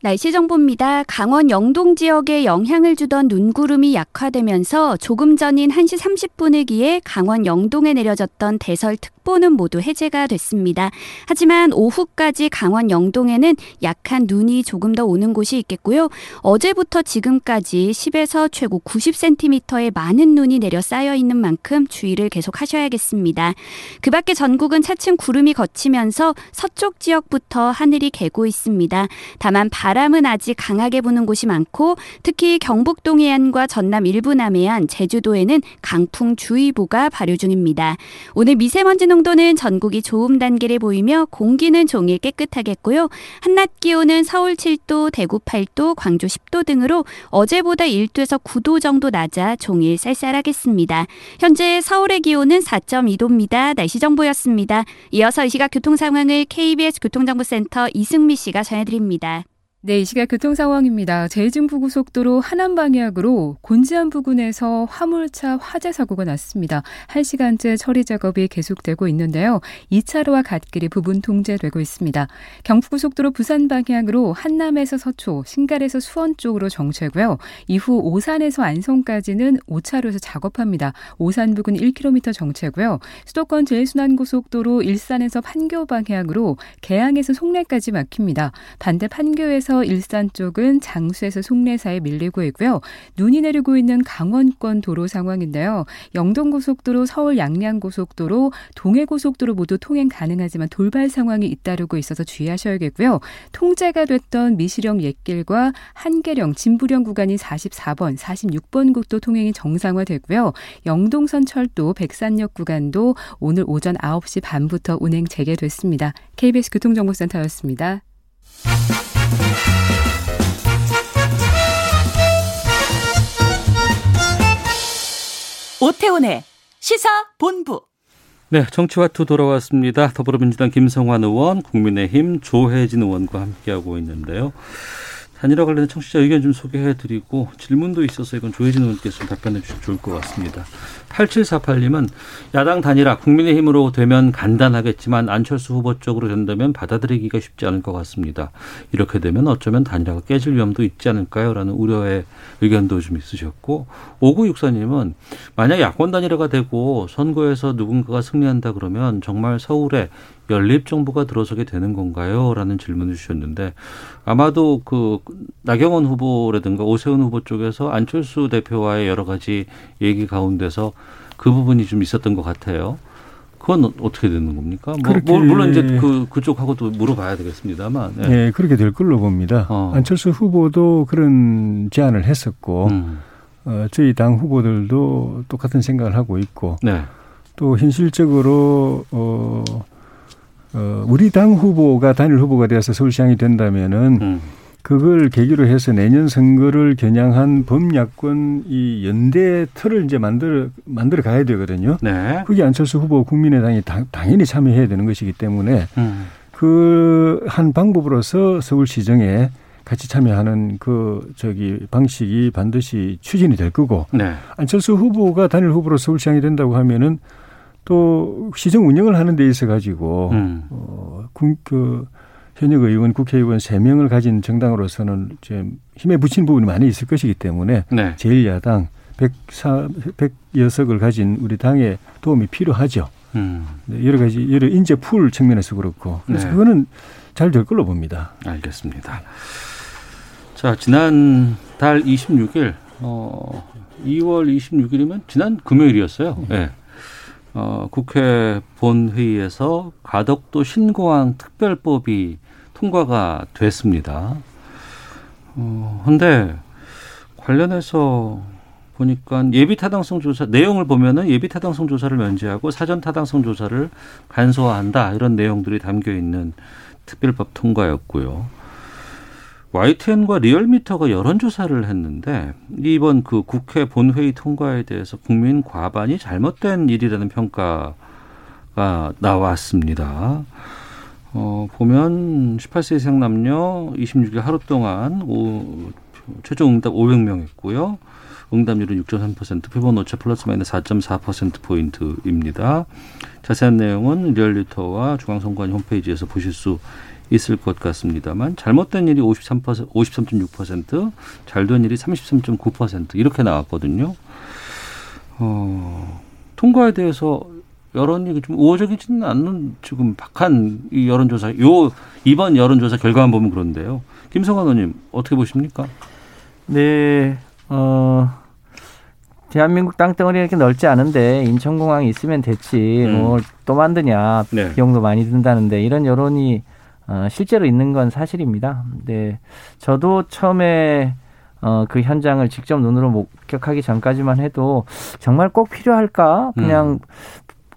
날씨 정보입니다. 강원 영동 지역에 영향을 주던 눈구름이 약화되면서 조금 전인 1시 30분을 기해 강원 영동에 내려졌던 대설특 보는 모두 해제가 됐습니다. 하지만 오후까지 강원 영동에는 약한 눈이 조금 더 오는 곳이 있겠고요. 어제부터 지금까지 10에서 최고 90cm의 많은 눈이 내려 쌓여 있는 만큼 주의를 계속 하셔야겠습니다. 그 밖에 전국은 차츰 구름이 걷히면서 서쪽 지역부터 하늘이 개고 있습니다. 다만 바람은 아직 강하게 부는 곳이 많고 특히 경북 동해안과 전남 일부 남해안, 제주도에는 강풍 주의보가 발효 중입니다. 오늘 미세먼지 농도는 전국이 좋음 단계를 보이며 공기는 종일 깨끗하겠고요. 한낮 기온은 서울 7도, 대구 8도, 광주 10도 등으로 어제보다 1도에서 9도 정도 낮아 종일 쌀쌀하겠습니다. 현재 서울의 기온은 4.2도입니다. 날씨 정보였습니다. 이어서 이 시각 교통 상황을 KBS 교통정보센터 이승미 씨가 전해드립니다. 네, 이 시각 교통 상황입니다. 제일중부고속도로 하남 방향으로 곤지암 부근에서 화물차 화재 사고가 났습니다. 1시간째 처리 작업이 계속되고 있는데요. 2차로와 갓길이 부분 통제되고 있습니다. 경부고속도로 부산 방향으로 한남에서 서초, 신갈에서 수원 쪽으로 정체고요. 이후 오산에서 안성까지는 5차로에서 작업합니다. 오산 부근 1km 정체고요. 수도권 제일순환고속도로 일산에서 판교 방향으로 개항에서 송내까지 막힙니다. 반대 판교에서 일산 쪽은 장수에서 송내 사이 밀리고 있고요. 눈이 내리고 있는 강원권 도로 상황인데요. 영동고속도로 서울 양양고속도로 동해고속도로 모두 통행 가능하지만 돌발 상황이 잇따르고 있어서 주의하셔야겠고요. 통제가 됐던 미시령 옛길과 한계령 진부령 구간이 44번, 46번 국도 통행이 정상화되고요. 영동선 철도 백산역 구간도 오늘 오전 9시 반부터 운행 재개됐습니다. KBS 교통정보센터였습니다. 오태훈의 시사 본부. 네, 정치와투 돌아왔습니다. 더불어민주당 김성환 의원, 국민의힘 조혜진 의원과 함께하고 있는데요. 단일화 관련된 청취자 의견 좀 소개해드리고 질문도 있어서 이건 조혜진 의원께서 좀 답변해 주시면 좋을 것 같습니다. 8748님은 야당 단일화 국민의힘으로 되면 간단하겠지만 안철수 후보 쪽으로 된다면 받아들이기가 쉽지 않을 것 같습니다. 이렇게 되면 어쩌면 단일화가 깨질 위험도 있지 않을까요? 라는 우려의 의견도 좀 있으셨고 5964님은 만약 야권 단일화가 되고 선거에서 누군가가 승리한다 그러면 정말 서울에 연립 정부가 들어서게 되는 건가요? 라는 질문을 주셨는데 아마도 그 나경원 후보라든가 오세훈 후보 쪽에서 안철수 대표와의 여러 가지 얘기 가운데서 그 부분이 좀 있었던 것 같아요. 그건 어떻게 되는 겁니까? 뭐, 뭐 물론 이제 그 그쪽하고도 물어봐야 되겠습니다만. 네, 네 그렇게 될 걸로 봅니다. 어. 안철수 후보도 그런 제안을 했었고 음. 어, 저희 당 후보들도 똑같은 생각을 하고 있고 네. 또 현실적으로 어 어, 우리 당 후보가 단일 후보가 되어서 서울시장이 된다면은 음. 그걸 계기로 해서 내년 선거를 겨냥한 범야권 이 연대 틀을 이제 만들어 만들어 가야 되거든요. 네. 그게 안철수 후보 국민의당이 당, 연히 참여해야 되는 것이기 때문에 음. 그한 방법으로서 서울시정에 같이 참여하는 그 저기 방식이 반드시 추진이 될 거고 네. 안철수 후보가 단일 후보로 서울시장이 된다고 하면은 또 시정 운영을 하는 데 있어 가지고 음. 어, 그 현역 의원, 국회의원 세명을 가진 정당으로서는 좀 힘에 붙인 부분이 많이 있을 것이기 때문에 네. 제1야당 104, 106석을 가진 우리 당에 도움이 필요하죠. 음. 네, 여러 가지 여러 인재 풀 측면에서 그렇고 그래서 네. 그거는 잘 될 걸로 봅니다. 알겠습니다. 자 지난 달 26일 어 2월 26일이면 지난 금요일이었어요. 네. 어, 국회 본회의에서 가덕도 신공항 특별법이 통과가 됐습니다. 어, 근데 관련해서 보니까 예비 타당성 조사 내용을 보면은 예비 타당성 조사를 면제하고 사전 타당성 조사를 간소화한다 이런 내용들이 담겨 있는 특별법 통과였고요. YTN과 리얼미터가 여론조사를 했는데 이번 그 국회 본회의 통과에 대해서 국민 과반이 잘못된 일이라는 평가가 나왔습니다. 어, 보면 18세 이상 남녀 26일 하루 동안 오, 최종 응답 500명 했고요. 응답률은 6.3%, 표본 오차 플러스 마이너스 4.4%포인트입니다. 자세한 내용은 리얼리터와 중앙선관위 홈페이지에서 보실 수 있을 것 같습니다만 잘못된 일이 53% 53.6%, 잘된 일이 33.9% 이렇게 나왔거든요. 어, 통과에 대해서 여론이 좀 우호적이지는 않는 지금 박한 이 여론조사 요 이번 여론조사 결과만 보면 그런데요. 김성환 의원님 어떻게 보십니까? 네, 어. 대한민국 땅덩어리 이렇게 넓지 않은데 인천공항이 있으면 됐지 음. 뭐또 만드냐 네. 비용도 많이 든다는데 이런 여론이 어, 실제로 있는 건 사실입니다. 네, 저도 처음에 어, 그 현장을 직접 눈으로 목격하기 전까지만 해도 정말 꼭 필요할까? 그냥 음.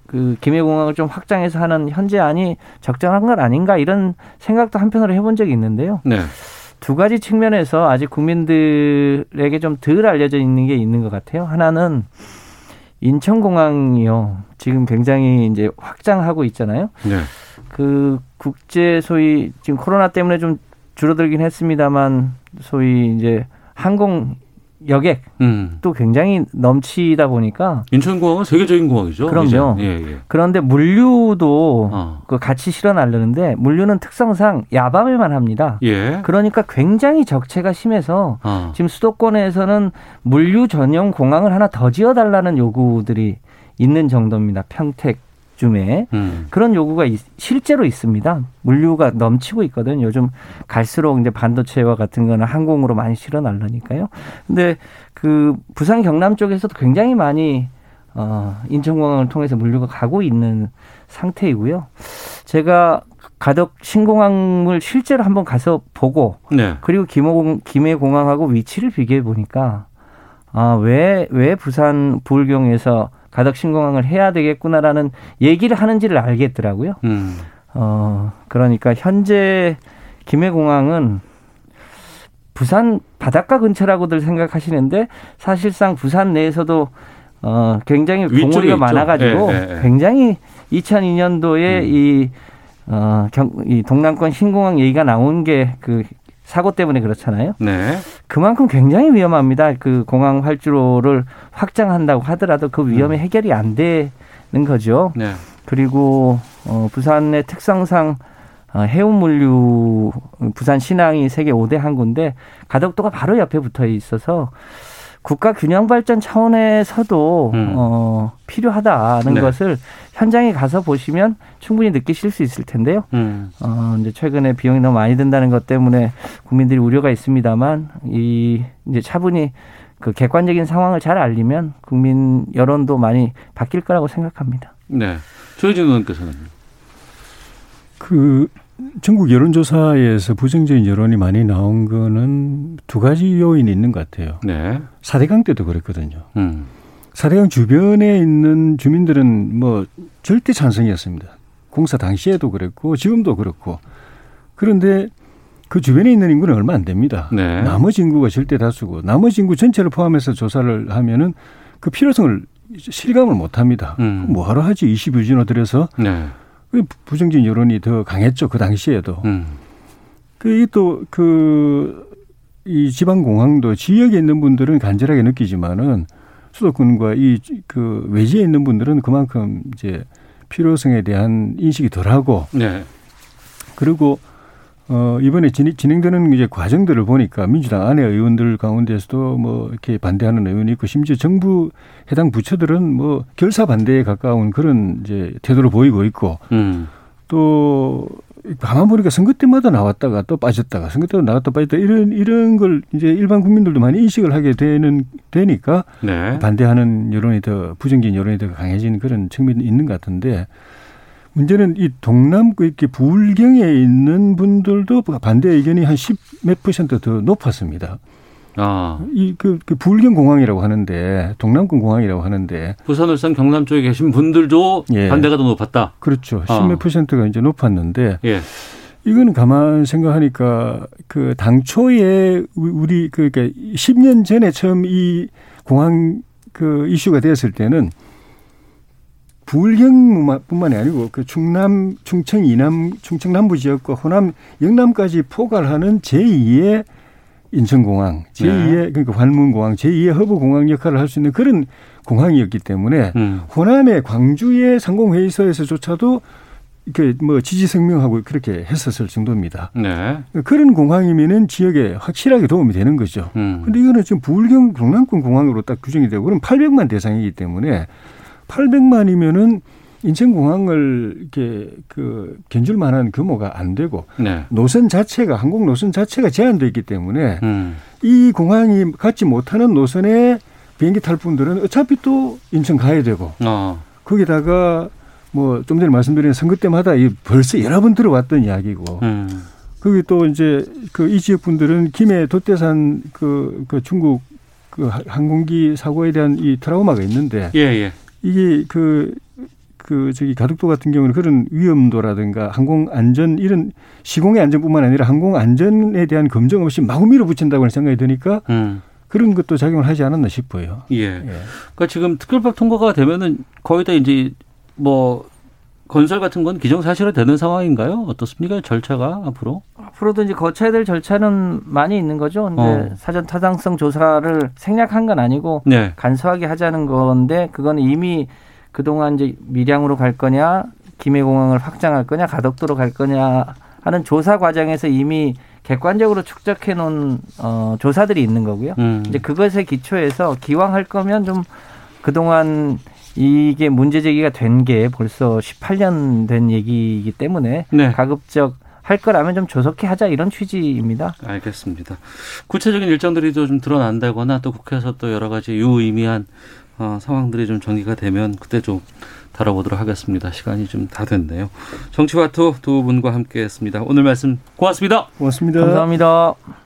그 김해공항을 좀 확장해서 하는 현재안이 적정한 건 아닌가 이런 생각도 한편으로 해본 적이 있는데요. 네. 두 가지 측면에서 아직 국민들에게 좀 덜 알려져 있는 게 있는 것 같아요. 하나는 인천공항이요. 지금 굉장히 이제 확장하고 있잖아요. 네. 그 국제 소위 지금 코로나 때문에 좀 줄어들긴 했습니다만 소위 이제 항공 여객 음. 또 굉장히 넘치다 보니까 인천공항은 세계적인 공항이죠. 그럼요. 예, 예. 그런데 물류도 어. 그 같이 실어 날르는데 물류는 특성상 야밤에만 합니다. 예. 그러니까 굉장히 적체가 심해서 어. 지금 수도권에서는 물류 전용 공항을 하나 더 지어달라는 요구들이 있는 정도입니다. 평택 쯤에 음. 그런 요구가 있, 실제로 있습니다. 물류가 넘치고 있거든요. 요즘 갈수록 이제 반도체와 같은 거는 항공으로 많이 실어 날라니까요. 근데 그 부산 경남 쪽에서도 굉장히 많이 어 인천공항을 통해서 물류가 가고 있는 상태이고요. 제가 가덕 신공항을 실제로 한번 가서 보고 네. 그리고 김해공 김해공항하고 위치를 비교해 보니까 아왜왜 왜 부산 부울경에서 가덕 신공항을 해야 되겠구나라는 얘기를 하는지를 알겠더라고요. 음. 어, 그러니까 현재 김해공항은 부산 바닷가 근처라고들 생각하시는데 사실상 부산 내에서도 어, 굉장히 동호리가 많아가지고 예, 예, 예. 굉장히 2002년도에 음. 이, 어, 경, 이 동남권 신공항 얘기가 나온 게 그 사고 때문에 그렇잖아요. 네. 그만큼 굉장히 위험합니다. 그 공항 활주로를 확장한다고 하더라도 그 위험이 해결이 안 되는 거죠. 네. 그리고 어, 부산의 특성상 어, 해운 물류 부산 신항이 세계 5대 항구인데 가덕도가 바로 옆에 붙어 있어서 국가 균형 발전 차원에서도 음. 어, 필요하다는 네. 것을 현장에 가서 보시면 충분히 느끼실 수 있을 텐데요. 음. 어, 이제 최근에 비용이 너무 많이 든다는 것 때문에 국민들이 우려가 있습니다만 이 이제 차분히 그 객관적인 상황을 잘 알리면 국민 여론도 많이 바뀔 거라고 생각합니다. 네. 조혜진 의원께서는 그 전국 여론조사에서 부정적인 여론이 많이 나온 거는 두 가지 요인이 있는 것 같아요. 네. 사대강 때도 그랬거든요. 음. 사대강 주변에 있는 주민들은 뭐 절대 찬성이었습니다. 공사 당시에도 그랬고 지금도 그렇고 그런데 그 주변에 있는 인구는 얼마 안 됩니다. 네. 나머지 인구가 절대 다수고 나머지 인구 전체를 포함해서 조사를 하면은 그 필요성을 실감을 못 합니다. 음. 뭐하러 하지 20유진호 들여서 네. 그 부정적인 여론이 더 강했죠. 그 당시에도. 음. 그, 또, 그, 이 지방공항도 지역에 있는 분들은 간절하게 느끼지만은 수도권과 이, 그, 외지에 있는 분들은 그만큼 이제 필요성에 대한 인식이 덜 하고 네. 그리고 어, 이번에 진, 진행 되는 이제 과정들을 보니까 민주당 안에 의원들 가운데서도 뭐 이렇게 반대하는 의원이 있고 심지어 정부 해당 부처들은 뭐 결사 반대에 가까운 그런 이제 태도를 보이고 있고 음. 또 가만 보니까 선거 때마다 나왔다가 또 빠졌다가 선거 때마다 나왔다 빠졌다 이런 이런 걸 이제 일반 국민들도 많이 인식을 하게 되는 되니까 네. 반대하는 여론이 더 부정적인 여론이 더 강해지는 그런 측면이 있는 것 같은데 문제는 이 동남 그 이렇게 부울경에 있는 분들도 반대 의견이 한 십 몇 퍼센트 더 높았습니다. 아. 이그 그 부울경 공항이라고 하는데 동남권 공항이라고 하는데 부산 울산 경남 쪽에 계신 분들도 예. 반대가 더 높았다. 그렇죠. 아. 십몇 퍼센트가 이제 높았는데 예. 이거는 가만 생각하니까 그 당초에 우리 그 그러니까 10년 전에 처음 이 공항 그 이슈가 되었을 때는 부울경뿐만이 아니고 그 충남, 충청 이남, 충청 남부 지역과 호남, 영남까지 포괄하는 제2의 인천공항, 제2의 그러니까 관문공항, 제2의 허브공항 역할을 할 수 있는 그런 공항이었기 때문에 음. 호남의 광주의 상공회의소에서조차도 그뭐 지지 성명하고 그렇게 했었을 정도입니다. 네. 그런 공항이면은 지역에 확실하게 도움이 되는 거죠. 음. 근데 이거는 지금 부울경 동남권 공항으로 딱 규정이 되고 그럼 800만 대상이기 때문에 800만이면은 인천공항을 이렇게 그 견줄 만한 규모가 안 되고 네. 노선 자체가 항공 노선 자체가 제한돼 있기 때문에 음. 이 공항이 갖지 못하는 노선에 비행기 탈 분들은 어차피 또 인천 가야 되고 어. 거기다가 뭐 좀 전에 말씀드린 선거 때마다 이 벌써 여러 번 들어왔던 이야기고 음. 거기 또 이제 그 이 지역 분들은 김해 돛대산 그, 그 중국 그 항공기 사고에 대한 이 트라우마가 있는데 예, 예. 이게 그, 그, 저기 가덕도 같은 경우는 그런 위험도라든가 항공 안전 이런 시공의 안전뿐만 아니라 항공 안전에 대한 검증 없이 마구 밀어붙인다고 생각이 드니까 음. 그런 것도 작용을 하지 않았나 싶어요. 예. 예. 그러니까 지금 특별법 통과가 되면은 거의 다 이제 뭐 건설 같은 건 기정사실화 되는 상황인가요? 어떻습니까? 절차가 앞으로? 앞으로도 이제 거쳐야 될 절차는 많이 있는 거죠. 근데 어. 사전 타당성 조사를 생략한 건 아니고 네. 간소하게 하자는 건데 그거는 이미 그동안 이제 밀양으로 갈 거냐, 김해공항을 확장할 거냐, 가덕도로 갈 거냐 하는 조사 과정에서 이미 객관적으로 축적해 놓은 어, 조사들이 있는 거고요. 음. 이제 그것에 기초해서 기왕 할 거면 좀 그동안 이게 문제 제기가 된 게 벌써 18년 된 얘기이기 때문에 네. 가급적 할 거라면 좀 조속히 하자 이런 취지입니다. 알겠습니다. 구체적인 일정들이 또좀 드러난다거나 또 국회에서 또 여러 가지 유의미한 어, 상황들이 좀 전개가 되면 그때 좀 다뤄보도록 하겠습니다. 시간이 좀 다 됐네요. 정치와투 두 분과 함께했습니다. 오늘 말씀 고맙습니다. 고맙습니다. 감사합니다.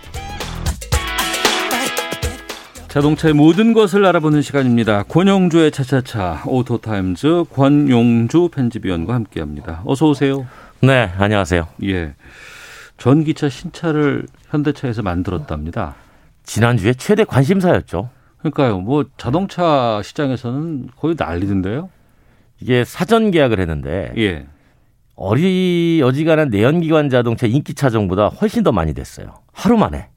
자동차의 모든 것을 알아보는 시간입니다. 권용주의 차차차 오토타임즈 권용주 편집위원과 함께합니다. 어서 오세요. 네, 안녕하세요. 예, 전기차 신차를 현대차에서 만들었답니다. 지난주에 최대 관심사였죠. 그러니까요, 뭐 자동차 시장에서는 거의 난리던데요. 이게 사전 계약을 했는데 예, 어리 어지간한 내연기관 자동차 인기 차종보다 훨씬 더 많이 됐어요. 하루 만에.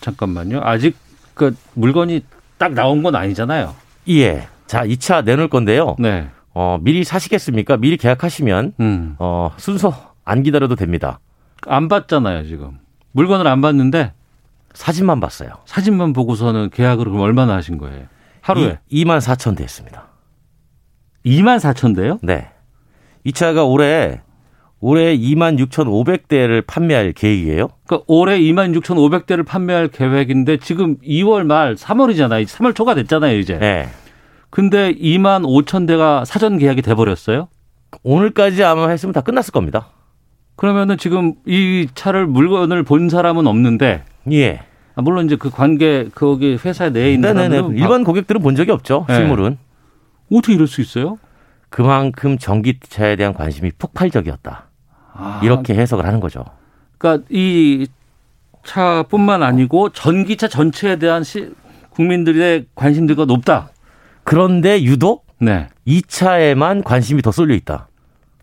잠깐만요. 아직 그 물건이 딱 나온 건 아니잖아요. 예. 자, 이차 내놓을 건데요. 네. 어, 미리 사시겠습니까? 미리 계약하시면 음, 어, 순서 안 기다려도 됩니다. 안 봤잖아요 지금. 물건을 안 봤는데 사진만 봤어요. 사진만 보고서는 계약을 그럼 얼마나 하신 거예요? 하루에 2, 2만 4천 대였습니다. 2만 4천 대요? 네. 이 차가 올해 올해 2만 6,500대를 판매할 계획이에요. 그러니까 올해 2만 6,500대를 판매할 계획인데 지금 2월 말 3월이잖아요. 3월 초가 됐잖아요, 이제. 네. 근데 2만 5천 대가 사전 계약이 돼 버렸어요. 오늘까지 아마 했으면 다 끝났을 겁니다. 그러면은 지금 이 차를 물건을 본 사람은 없는데 예. 아, 물론 이제 그 관계 거기 회사 내에 있는 네네네. 사람들은 일반 고객들은 본 적이 없죠. 네. 실물은. 어떻게 이럴 수 있어요? 그만큼 전기차에 대한 관심이 폭발적이었다. 아, 이렇게 해석을 하는 거죠. 그러니까 이 차뿐만 아니고 전기차 전체에 대한 시, 국민들의 관심도가 높다. 그런데 유독 네. 이 차에만 관심이 더 쏠려 있다.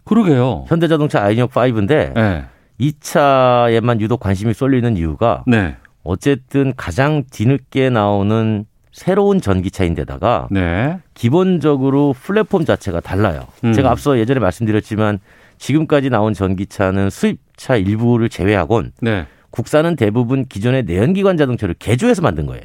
그러게요. 현대자동차 아이니옥 5인데 네. 이 차에만 유독 관심이 쏠리는 이유가 네. 어쨌든 가장 뒤늦게 나오는 새로운 전기차인데다가 네. 기본적으로 플랫폼 자체가 달라요. 음. 제가 앞서 예전에 말씀드렸지만 지금까지 나온 전기차는 수입차 일부를 제외하곤 네. 국산은 대부분 기존의 내연기관 자동차를 개조해서 만든 거예요.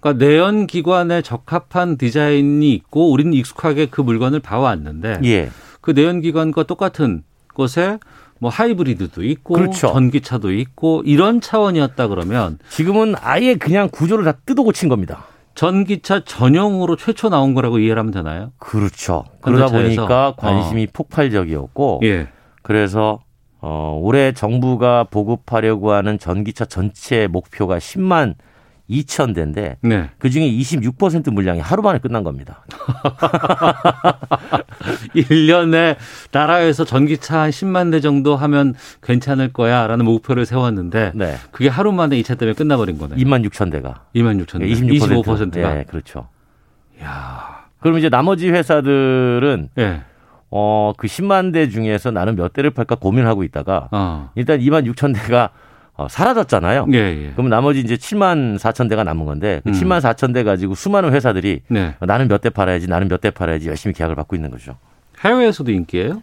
그러니까 내연 기관에 적합한 디자인이 있고 우리는 익숙하게 그 물건을 봐왔는데 예. 그 내연 기관과 똑같은 것에 뭐 하이브리드도 있고 그렇죠. 전기차도 있고 이런 차원이었다 그러면 지금은 아예 그냥 구조를 다 뜯어 고친 겁니다. 전기차 전용으로 최초 나온 거라고 이해를 하면 되나요? 그렇죠. 그러다 현대차에서? 보니까 관심이 폭발적이었고 예. 그래서 어, 올해 정부가 보급하려고 하는 전기차 전체 목표가 10만 2천 대인데 네. 그 중에 26% 물량이 하루 만에 끝난 겁니다. 1년에 나라에서 전기차 한 10만 대 정도 하면 괜찮을 거야라는 목표를 세웠는데 네. 그게 하루 만에 이차 때문에 끝나버린 거네요. 2만 6천 대가. 2만 6천 대. 26%. 25%가. 예, 그렇죠. 야. 그럼 이제 나머지 회사들은 예. 어, 그 10만 대 중에서 나는 몇 대를 팔까 고민하고 있다가 어. 일단 2만 6천 대가 어, 사라졌잖아요. 예, 예. 그럼 나머지 이제 7만 4천 대가 남은 건데 그 음. 7만 4천 대 가지고 수많은 회사들이 네. 나는 몇 대 팔아야지 나는 몇 대 팔아야지 열심히 계약을 받고 있는 거죠. 해외에서도 인기예요?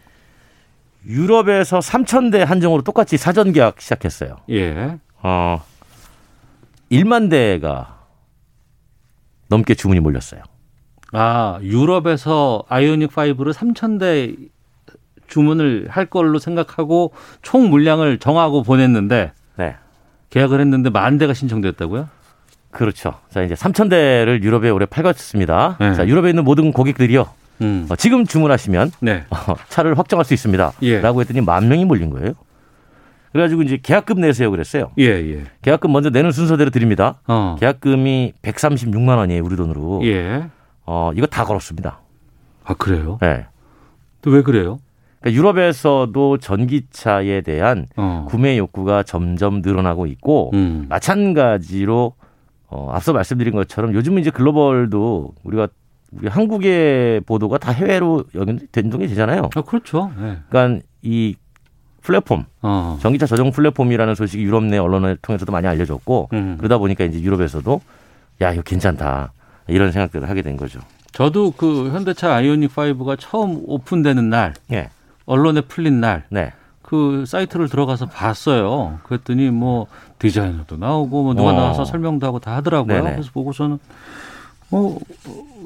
유럽에서 3천 대 한정으로 똑같이 사전 계약 시작했어요. 예. 어, 1만 대가 넘게 주문이 몰렸어요. 아, 유럽에서 아이오닉 5를 3,000대 주문을 할 걸로 생각하고 총 물량을 정하고 보냈는데 네. 계약을 했는데 만 대가 신청됐다고요? 그렇죠. 자, 이제 3천 대를 유럽에 올해 팔갔습니다. 네. 자, 유럽에 있는 모든 고객들이요. 음. 어, 지금 주문하시면 네. 어, 차를 확정할 수 있습니다. 예. 라고 했더니 만 명이 몰린 거예요. 그래가지고 이제 계약금 내세요 그랬어요. 예, 예. 계약금 먼저 내는 순서대로 드립니다. 어. 계약금이 136만 원이에요, 우리 돈으로. 예. 어, 이거 다 걸었습니다. 아, 그래요? 네. 또 왜 그래요? 그러니까 유럽에서도 전기차에 대한 어. 구매 욕구가 점점 늘어나고 있고 음. 마찬가지로 어, 앞서 말씀드린 것처럼 요즘은 이제 글로벌도 우리가 우리 한국의 보도가 다 해외로 연동이 되잖아요. 아, 그렇죠. 예. 그러니까 이 플랫폼 어. 전기차 저장 플랫폼이라는 소식이 유럽 내 언론을 통해서도 많이 알려졌고 음. 그러다 보니까 이제 유럽에서도 야 이거 괜찮다 이런 생각들을 하게 된 거죠. 저도 그 현대차 아이오닉 5가 처음 오픈되는 날, 예, 언론에 풀린 날, 네, 그 사이트를 들어가서 봤어요. 그랬더니 뭐 디자이너도 나오고 뭐 누가 어. 나와서 설명도 하고 다 하더라고요. 네네. 그래서 보고서는 어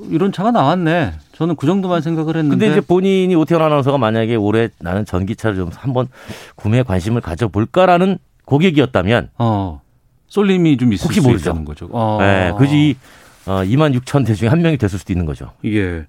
이런 차가 나왔네. 저는 그 정도만 생각을 했는데 근데 이제 본인이 오태원 아나운서가 만약에 올해 나는 전기차를 좀 한번 구매에 관심을 가져볼까라는 고객이었다면 어 쏠림이 좀 있을 혹시 수 모르죠. 있다는 거죠. 어. 네, 그지 어, 2만 6천 대 중에 한 명이 됐을 수도 있는 거죠. 예. 그러니까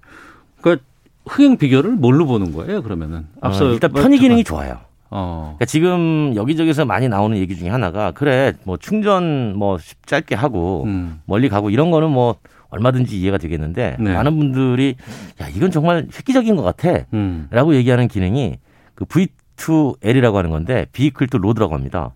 흥행 비결을 뭘로 보는 거예요? 그러면은 앞서 어, 일단 편의 기능이 좋아요. 어. 그러니까 지금 여기저기서 많이 나오는 얘기 중에 하나가 그래 뭐 충전 뭐 짧게 하고 음. 멀리 가고 이런 거는 뭐 얼마든지 이해가 되겠는데 네. 많은 분들이 야 이건 정말 획기적인 것 같아라고 음. 얘기하는 기능이 그 V2L이라고 하는 건데 vehicle to load라고 합니다.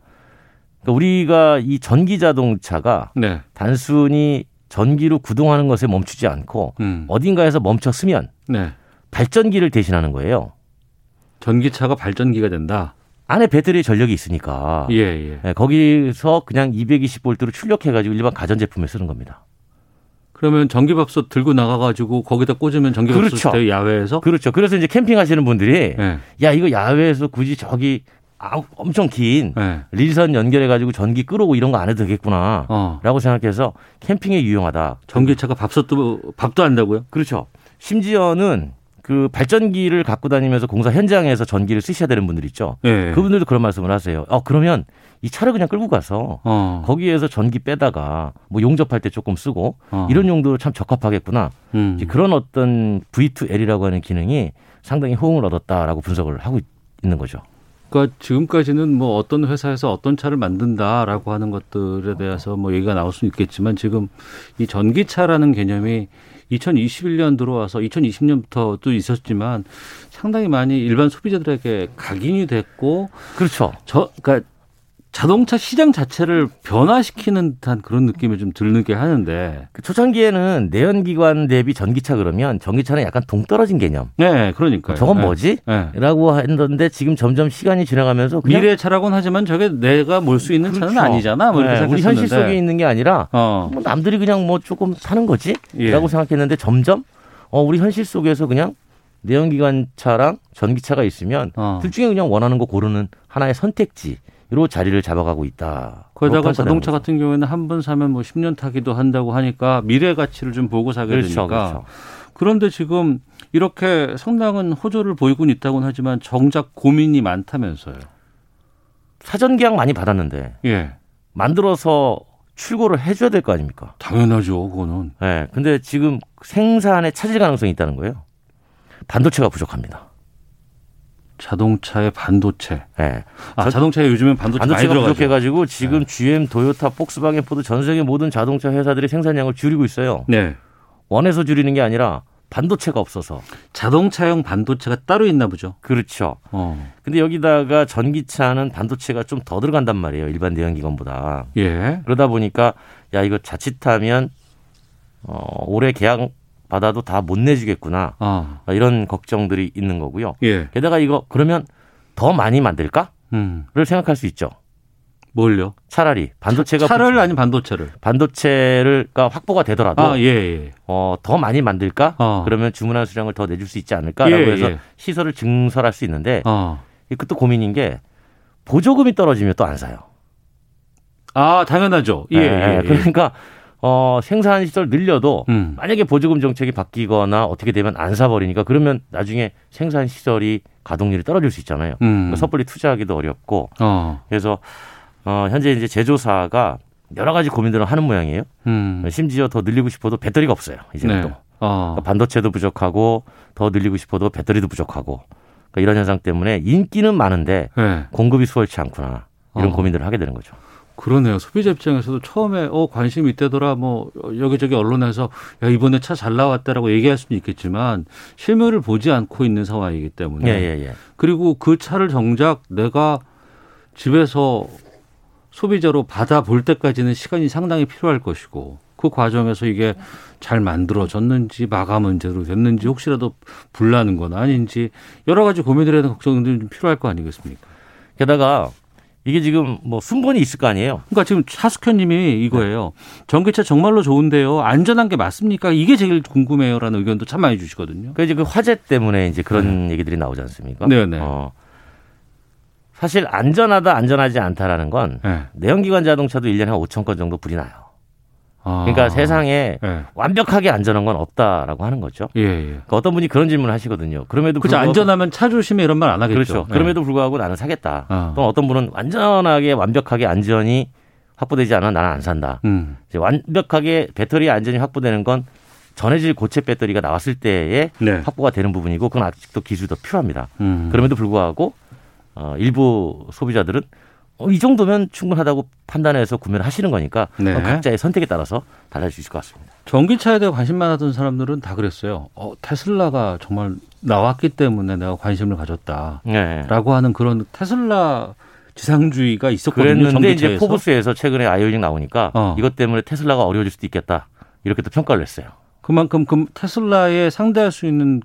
그러니까 우리가 이 전기 자동차가 네. 단순히 전기로 구동하는 것에 멈추지 않고 음. 어딘가에서 멈췄으면 네. 발전기를 대신하는 거예요. 전기차가 발전기가 된다. 안에 배터리 전력이 있으니까 예, 예. 예, 거기서 그냥 220볼트로 출력해가지고 일반 가전제품에 쓰는 겁니다. 그러면 전기밥솥 들고 나가가지고 거기다 꽂으면 전기밥솥 그렇죠. 야외에서? 그렇죠. 그래서 이제 캠핑하시는 분들이 예. 야 이거 야외에서 굳이 저기 아, 엄청 긴 예. 릴선 연결해가지고 전기 끌어오고 이런 거 안 해도 되겠구나. 어. 라고 생각해서 캠핑에 유용하다. 전기차가 밥솥도 밥도 한다고요? 그렇죠. 심지어는 그 발전기를 갖고 다니면서 공사 현장에서 전기를 쓰셔야 되는 분들 있죠. 예. 그분들도 그런 말씀을 하세요. 어 그러면 이 차를 그냥 끌고 가서 어. 거기에서 전기 빼다가 뭐 용접할 때 조금 쓰고 어. 이런 용도로 참 적합하겠구나. 음. 그런 어떤 V2L이라고 하는 기능이 상당히 호응을 얻었다라고 분석을 하고 있- 있는 거죠. 그러니까 지금까지는 뭐 어떤 회사에서 어떤 차를 만든다라고 하는 것들에 대해서 뭐 얘기가 나올 수는 있겠지만 지금 이 전기차라는 개념이 2021년 들어와서 2020년부터도 있었지만 상당히 많이 일반 소비자들에게 각인이 됐고 그렇죠. 저 그러니까 자동차 시장 자체를 변화시키는 듯한 그런 느낌이 좀 들게 하는데 그 초창기에는 내연기관 대비 전기차 그러면 전기차는 약간 동떨어진 개념. 네 그러니까 저건 뭐지? 네. 라고 했는데 지금 점점 시간이 지나가면서 미래 차라고는 하지만 저게 내가 몰 수 있는 차는 그렇죠. 아니잖아. 뭐 네, 우리. 현실 속에 있는 게 아니라 어. 뭐 남들이 그냥 뭐 조금 사는 거지? 예. 라고 생각했는데 점점 어, 우리 현실 속에서 그냥 내연기관 차랑 전기차가 있으면 어. 둘 중에 그냥 원하는 거 고르는 하나의 선택지 로 자리를 잡아가고 있다. 거기다가 뭐 자동차 같은 경우에는 한 번 사면 뭐 10년 타기도 한다고 하니까 미래 가치를 좀 보고 사게 그렇죠, 되니까. 그렇죠. 그런데 지금 이렇게 상당한 호조를 보이곤 있다고는 하지만 정작 고민이 많다면서요. 사전 계약 많이 받았는데 예. 만들어서 출고를 해줘야 될 거 아닙니까? 당연하죠, 그거는. 네, 근데 지금 생산에 차질 가능성이 있다는 거예요. 반도체가 부족합니다. 자동차의 반도체. 네. 아, 저- 자동차에 요즘엔 반도체 반도체가 들어가죠. 부족해가지고 지금 GM, 도요타, 폭스바겐, 포드 전 세계 모든 자동차 회사들이 생산량을 줄이고 있어요. 네. 원해서 줄이는 게 아니라 반도체가 없어서. 자동차용 반도체가 따로 있나 보죠. 그렇죠. 어. 근데 여기다가 전기차는 반도체가 좀 더 들어간단 말이에요. 일반 내연기관보다. 예. 그러다 보니까 야 이거 자칫하면 어, 올해 계약 받아도 다 못 내주겠구나. 아. 이런 걱정들이 있는 거고요. 예. 게다가 이거 그러면 더 많이 만들까?를 음. 생각할 수 있죠. 뭘요? 차라리 반도체가 차를 아닌 반도체를. 반도체가 확보가 되더라도 아, 예, 예. 어, 더 많이 만들까? 어. 그러면 주문한 수량을 더 내줄 수 있지 않을까라고 예, 해서 예. 시설을 증설할 수 있는데 어. 이것도 고민인 게 보조금이 떨어지면 또 안 사요. 아, 당연하죠. 예, 예, 예. 그러니까 어, 생산 시설 늘려도 음. 만약에 보조금 정책이 바뀌거나 어떻게 되면 안 사버리니까 그러면 나중에 생산 시설이 가동률이 떨어질 수 있잖아요. 음. 그러니까 섣불리 투자하기도 어렵고 어. 그래서 어, 현재 이제 제조사가 여러 가지 고민들을 하는 모양이에요. 음. 심지어 더 늘리고 싶어도 배터리가 없어요. 이제는 네. 또. 어. 그러니까 반도체도 부족하고 더 늘리고 싶어도 배터리도 부족하고 그러니까 이런 현상 때문에 인기는 많은데 네. 공급이 수월치 않구나 이런 어. 고민들을 하게 되는 거죠. 그러네요. 소비자 입장에서도 처음에 어 관심 있대더라 뭐 여기저기 언론에서 야 이번에 차 잘 나왔다라고 얘기할 수는 있겠지만 실물을 보지 않고 있는 상황이기 때문에 예, 예, 예. 그리고 그 차를 정작 내가 집에서 소비자로 받아볼 때까지는 시간이 상당히 필요할 것이고 그 과정에서 이게 잘 만들어졌는지 마감은 제대로 됐는지 혹시라도 불나는 건 아닌지 여러 가지 고민들에 대한 걱정들이 좀 필요할 거 아니겠습니까? 게다가 이게 지금 뭐 순번이 있을 거 아니에요. 그러니까 지금 차숙현님이 이거예요. 전기차 정말로 좋은데요. 안전한 게 맞습니까? 이게 제일 궁금해요라는 의견도 참 많이 주시거든요. 그 이제 그 화재 때문에 이제 그런 얘기들이 나오지 않습니까? 네, 네. 어, 사실 안전하다 안전하지 않다라는 건 네. 내연기관 자동차도 1년에 한 5천 건 정도 불이 나요. 아. 그러니까 세상에 예. 완벽하게 안전한 건 없다라고 하는 거죠. 예, 예. 그러니까 어떤 분이 그런 질문을 하시거든요. 그럼에도 그죠. 불구하고 안전하면 차 조심해 이런 말 안 하겠죠. 그렇죠. 예. 그럼에도 불구하고 나는 사겠다. 어. 또는 어떤 분은 완전하게 완벽하게 안전이 확보되지 않아 나는 안 산다. 음. 완벽하게 배터리 안전이 확보되는 건 전해질 고체 배터리가 나왔을 때에 네. 확보가 되는 부분이고 그건 아직도 기술이 더 필요합니다. 음. 그럼에도 불구하고 어, 일부 소비자들은 어, 이 정도면 충분하다고 판단해서 구매를 하시는 거니까 네. 어, 각자의 선택에 따라서 달라질 수 있을 것 같습니다. 전기차에 대해 관심 많았던 사람들은 다 그랬어요. 어, 테슬라가 정말 나왔기 때문에 내가 관심을 가졌다. 네. 라고 하는 그런 테슬라 지상주의가 있었거든요. 그랬는데 이제 전기차에서. 포브스에서 최근에 아이오닉 나오니까 어. 이것 때문에 테슬라가 어려워질 수도 있겠다. 이렇게 또 평가를 했어요. 그만큼 그 테슬라에 상대할 수 있는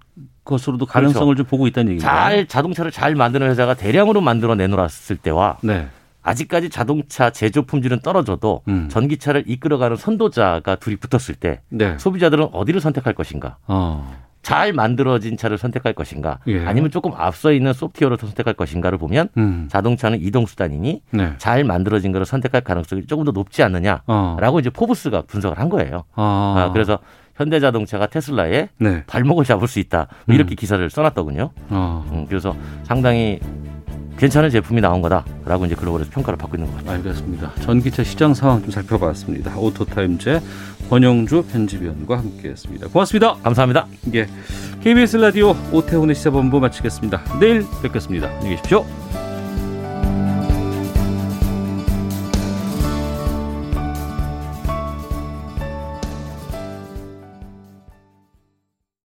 것으로도 가능성을 좀 보고 있다는 얘기죠. 그렇죠. 잘 자동차를 잘 만드는 회사가 대량으로 만들어 내놓았을 때와 네. 아직까지 자동차 제조 품질은 떨어져도 음. 전기차를 이끌어가는 선도자가 둘이 붙었을 때 네. 소비자들은 어디를 선택할 것인가? 어. 잘 만들어진 차를 선택할 것인가? 예. 아니면 조금 앞서 있는 소프트웨어를 선택할 것인가를 보면 음. 자동차는 이동 수단이니 네. 잘 만들어진 거를 선택할 가능성이 조금 더 높지 않느냐라고 어. 이제 포브스가 분석을 한 거예요. 아. 아, 그래서 현대자동차가 테슬라에 네. 발목을 잡을 수 있다 뭐 이렇게 음. 기사를 써놨더군요. 어. 음, 그래서 상당히 괜찮은 제품이 나온 거다라고 이제 글로벌에서 평가를 받고 있는 것 같아요. 알겠습니다. 전기차 시장 상황 좀 살펴봤습니다. 오토타임즈 권용주 편집위원과 함께했습니다. 고맙습니다. 감사합니다. 예, KBS 라디오 오태훈의 시사본부 마치겠습니다. 내일 뵙겠습니다. 안녕히 계십시오.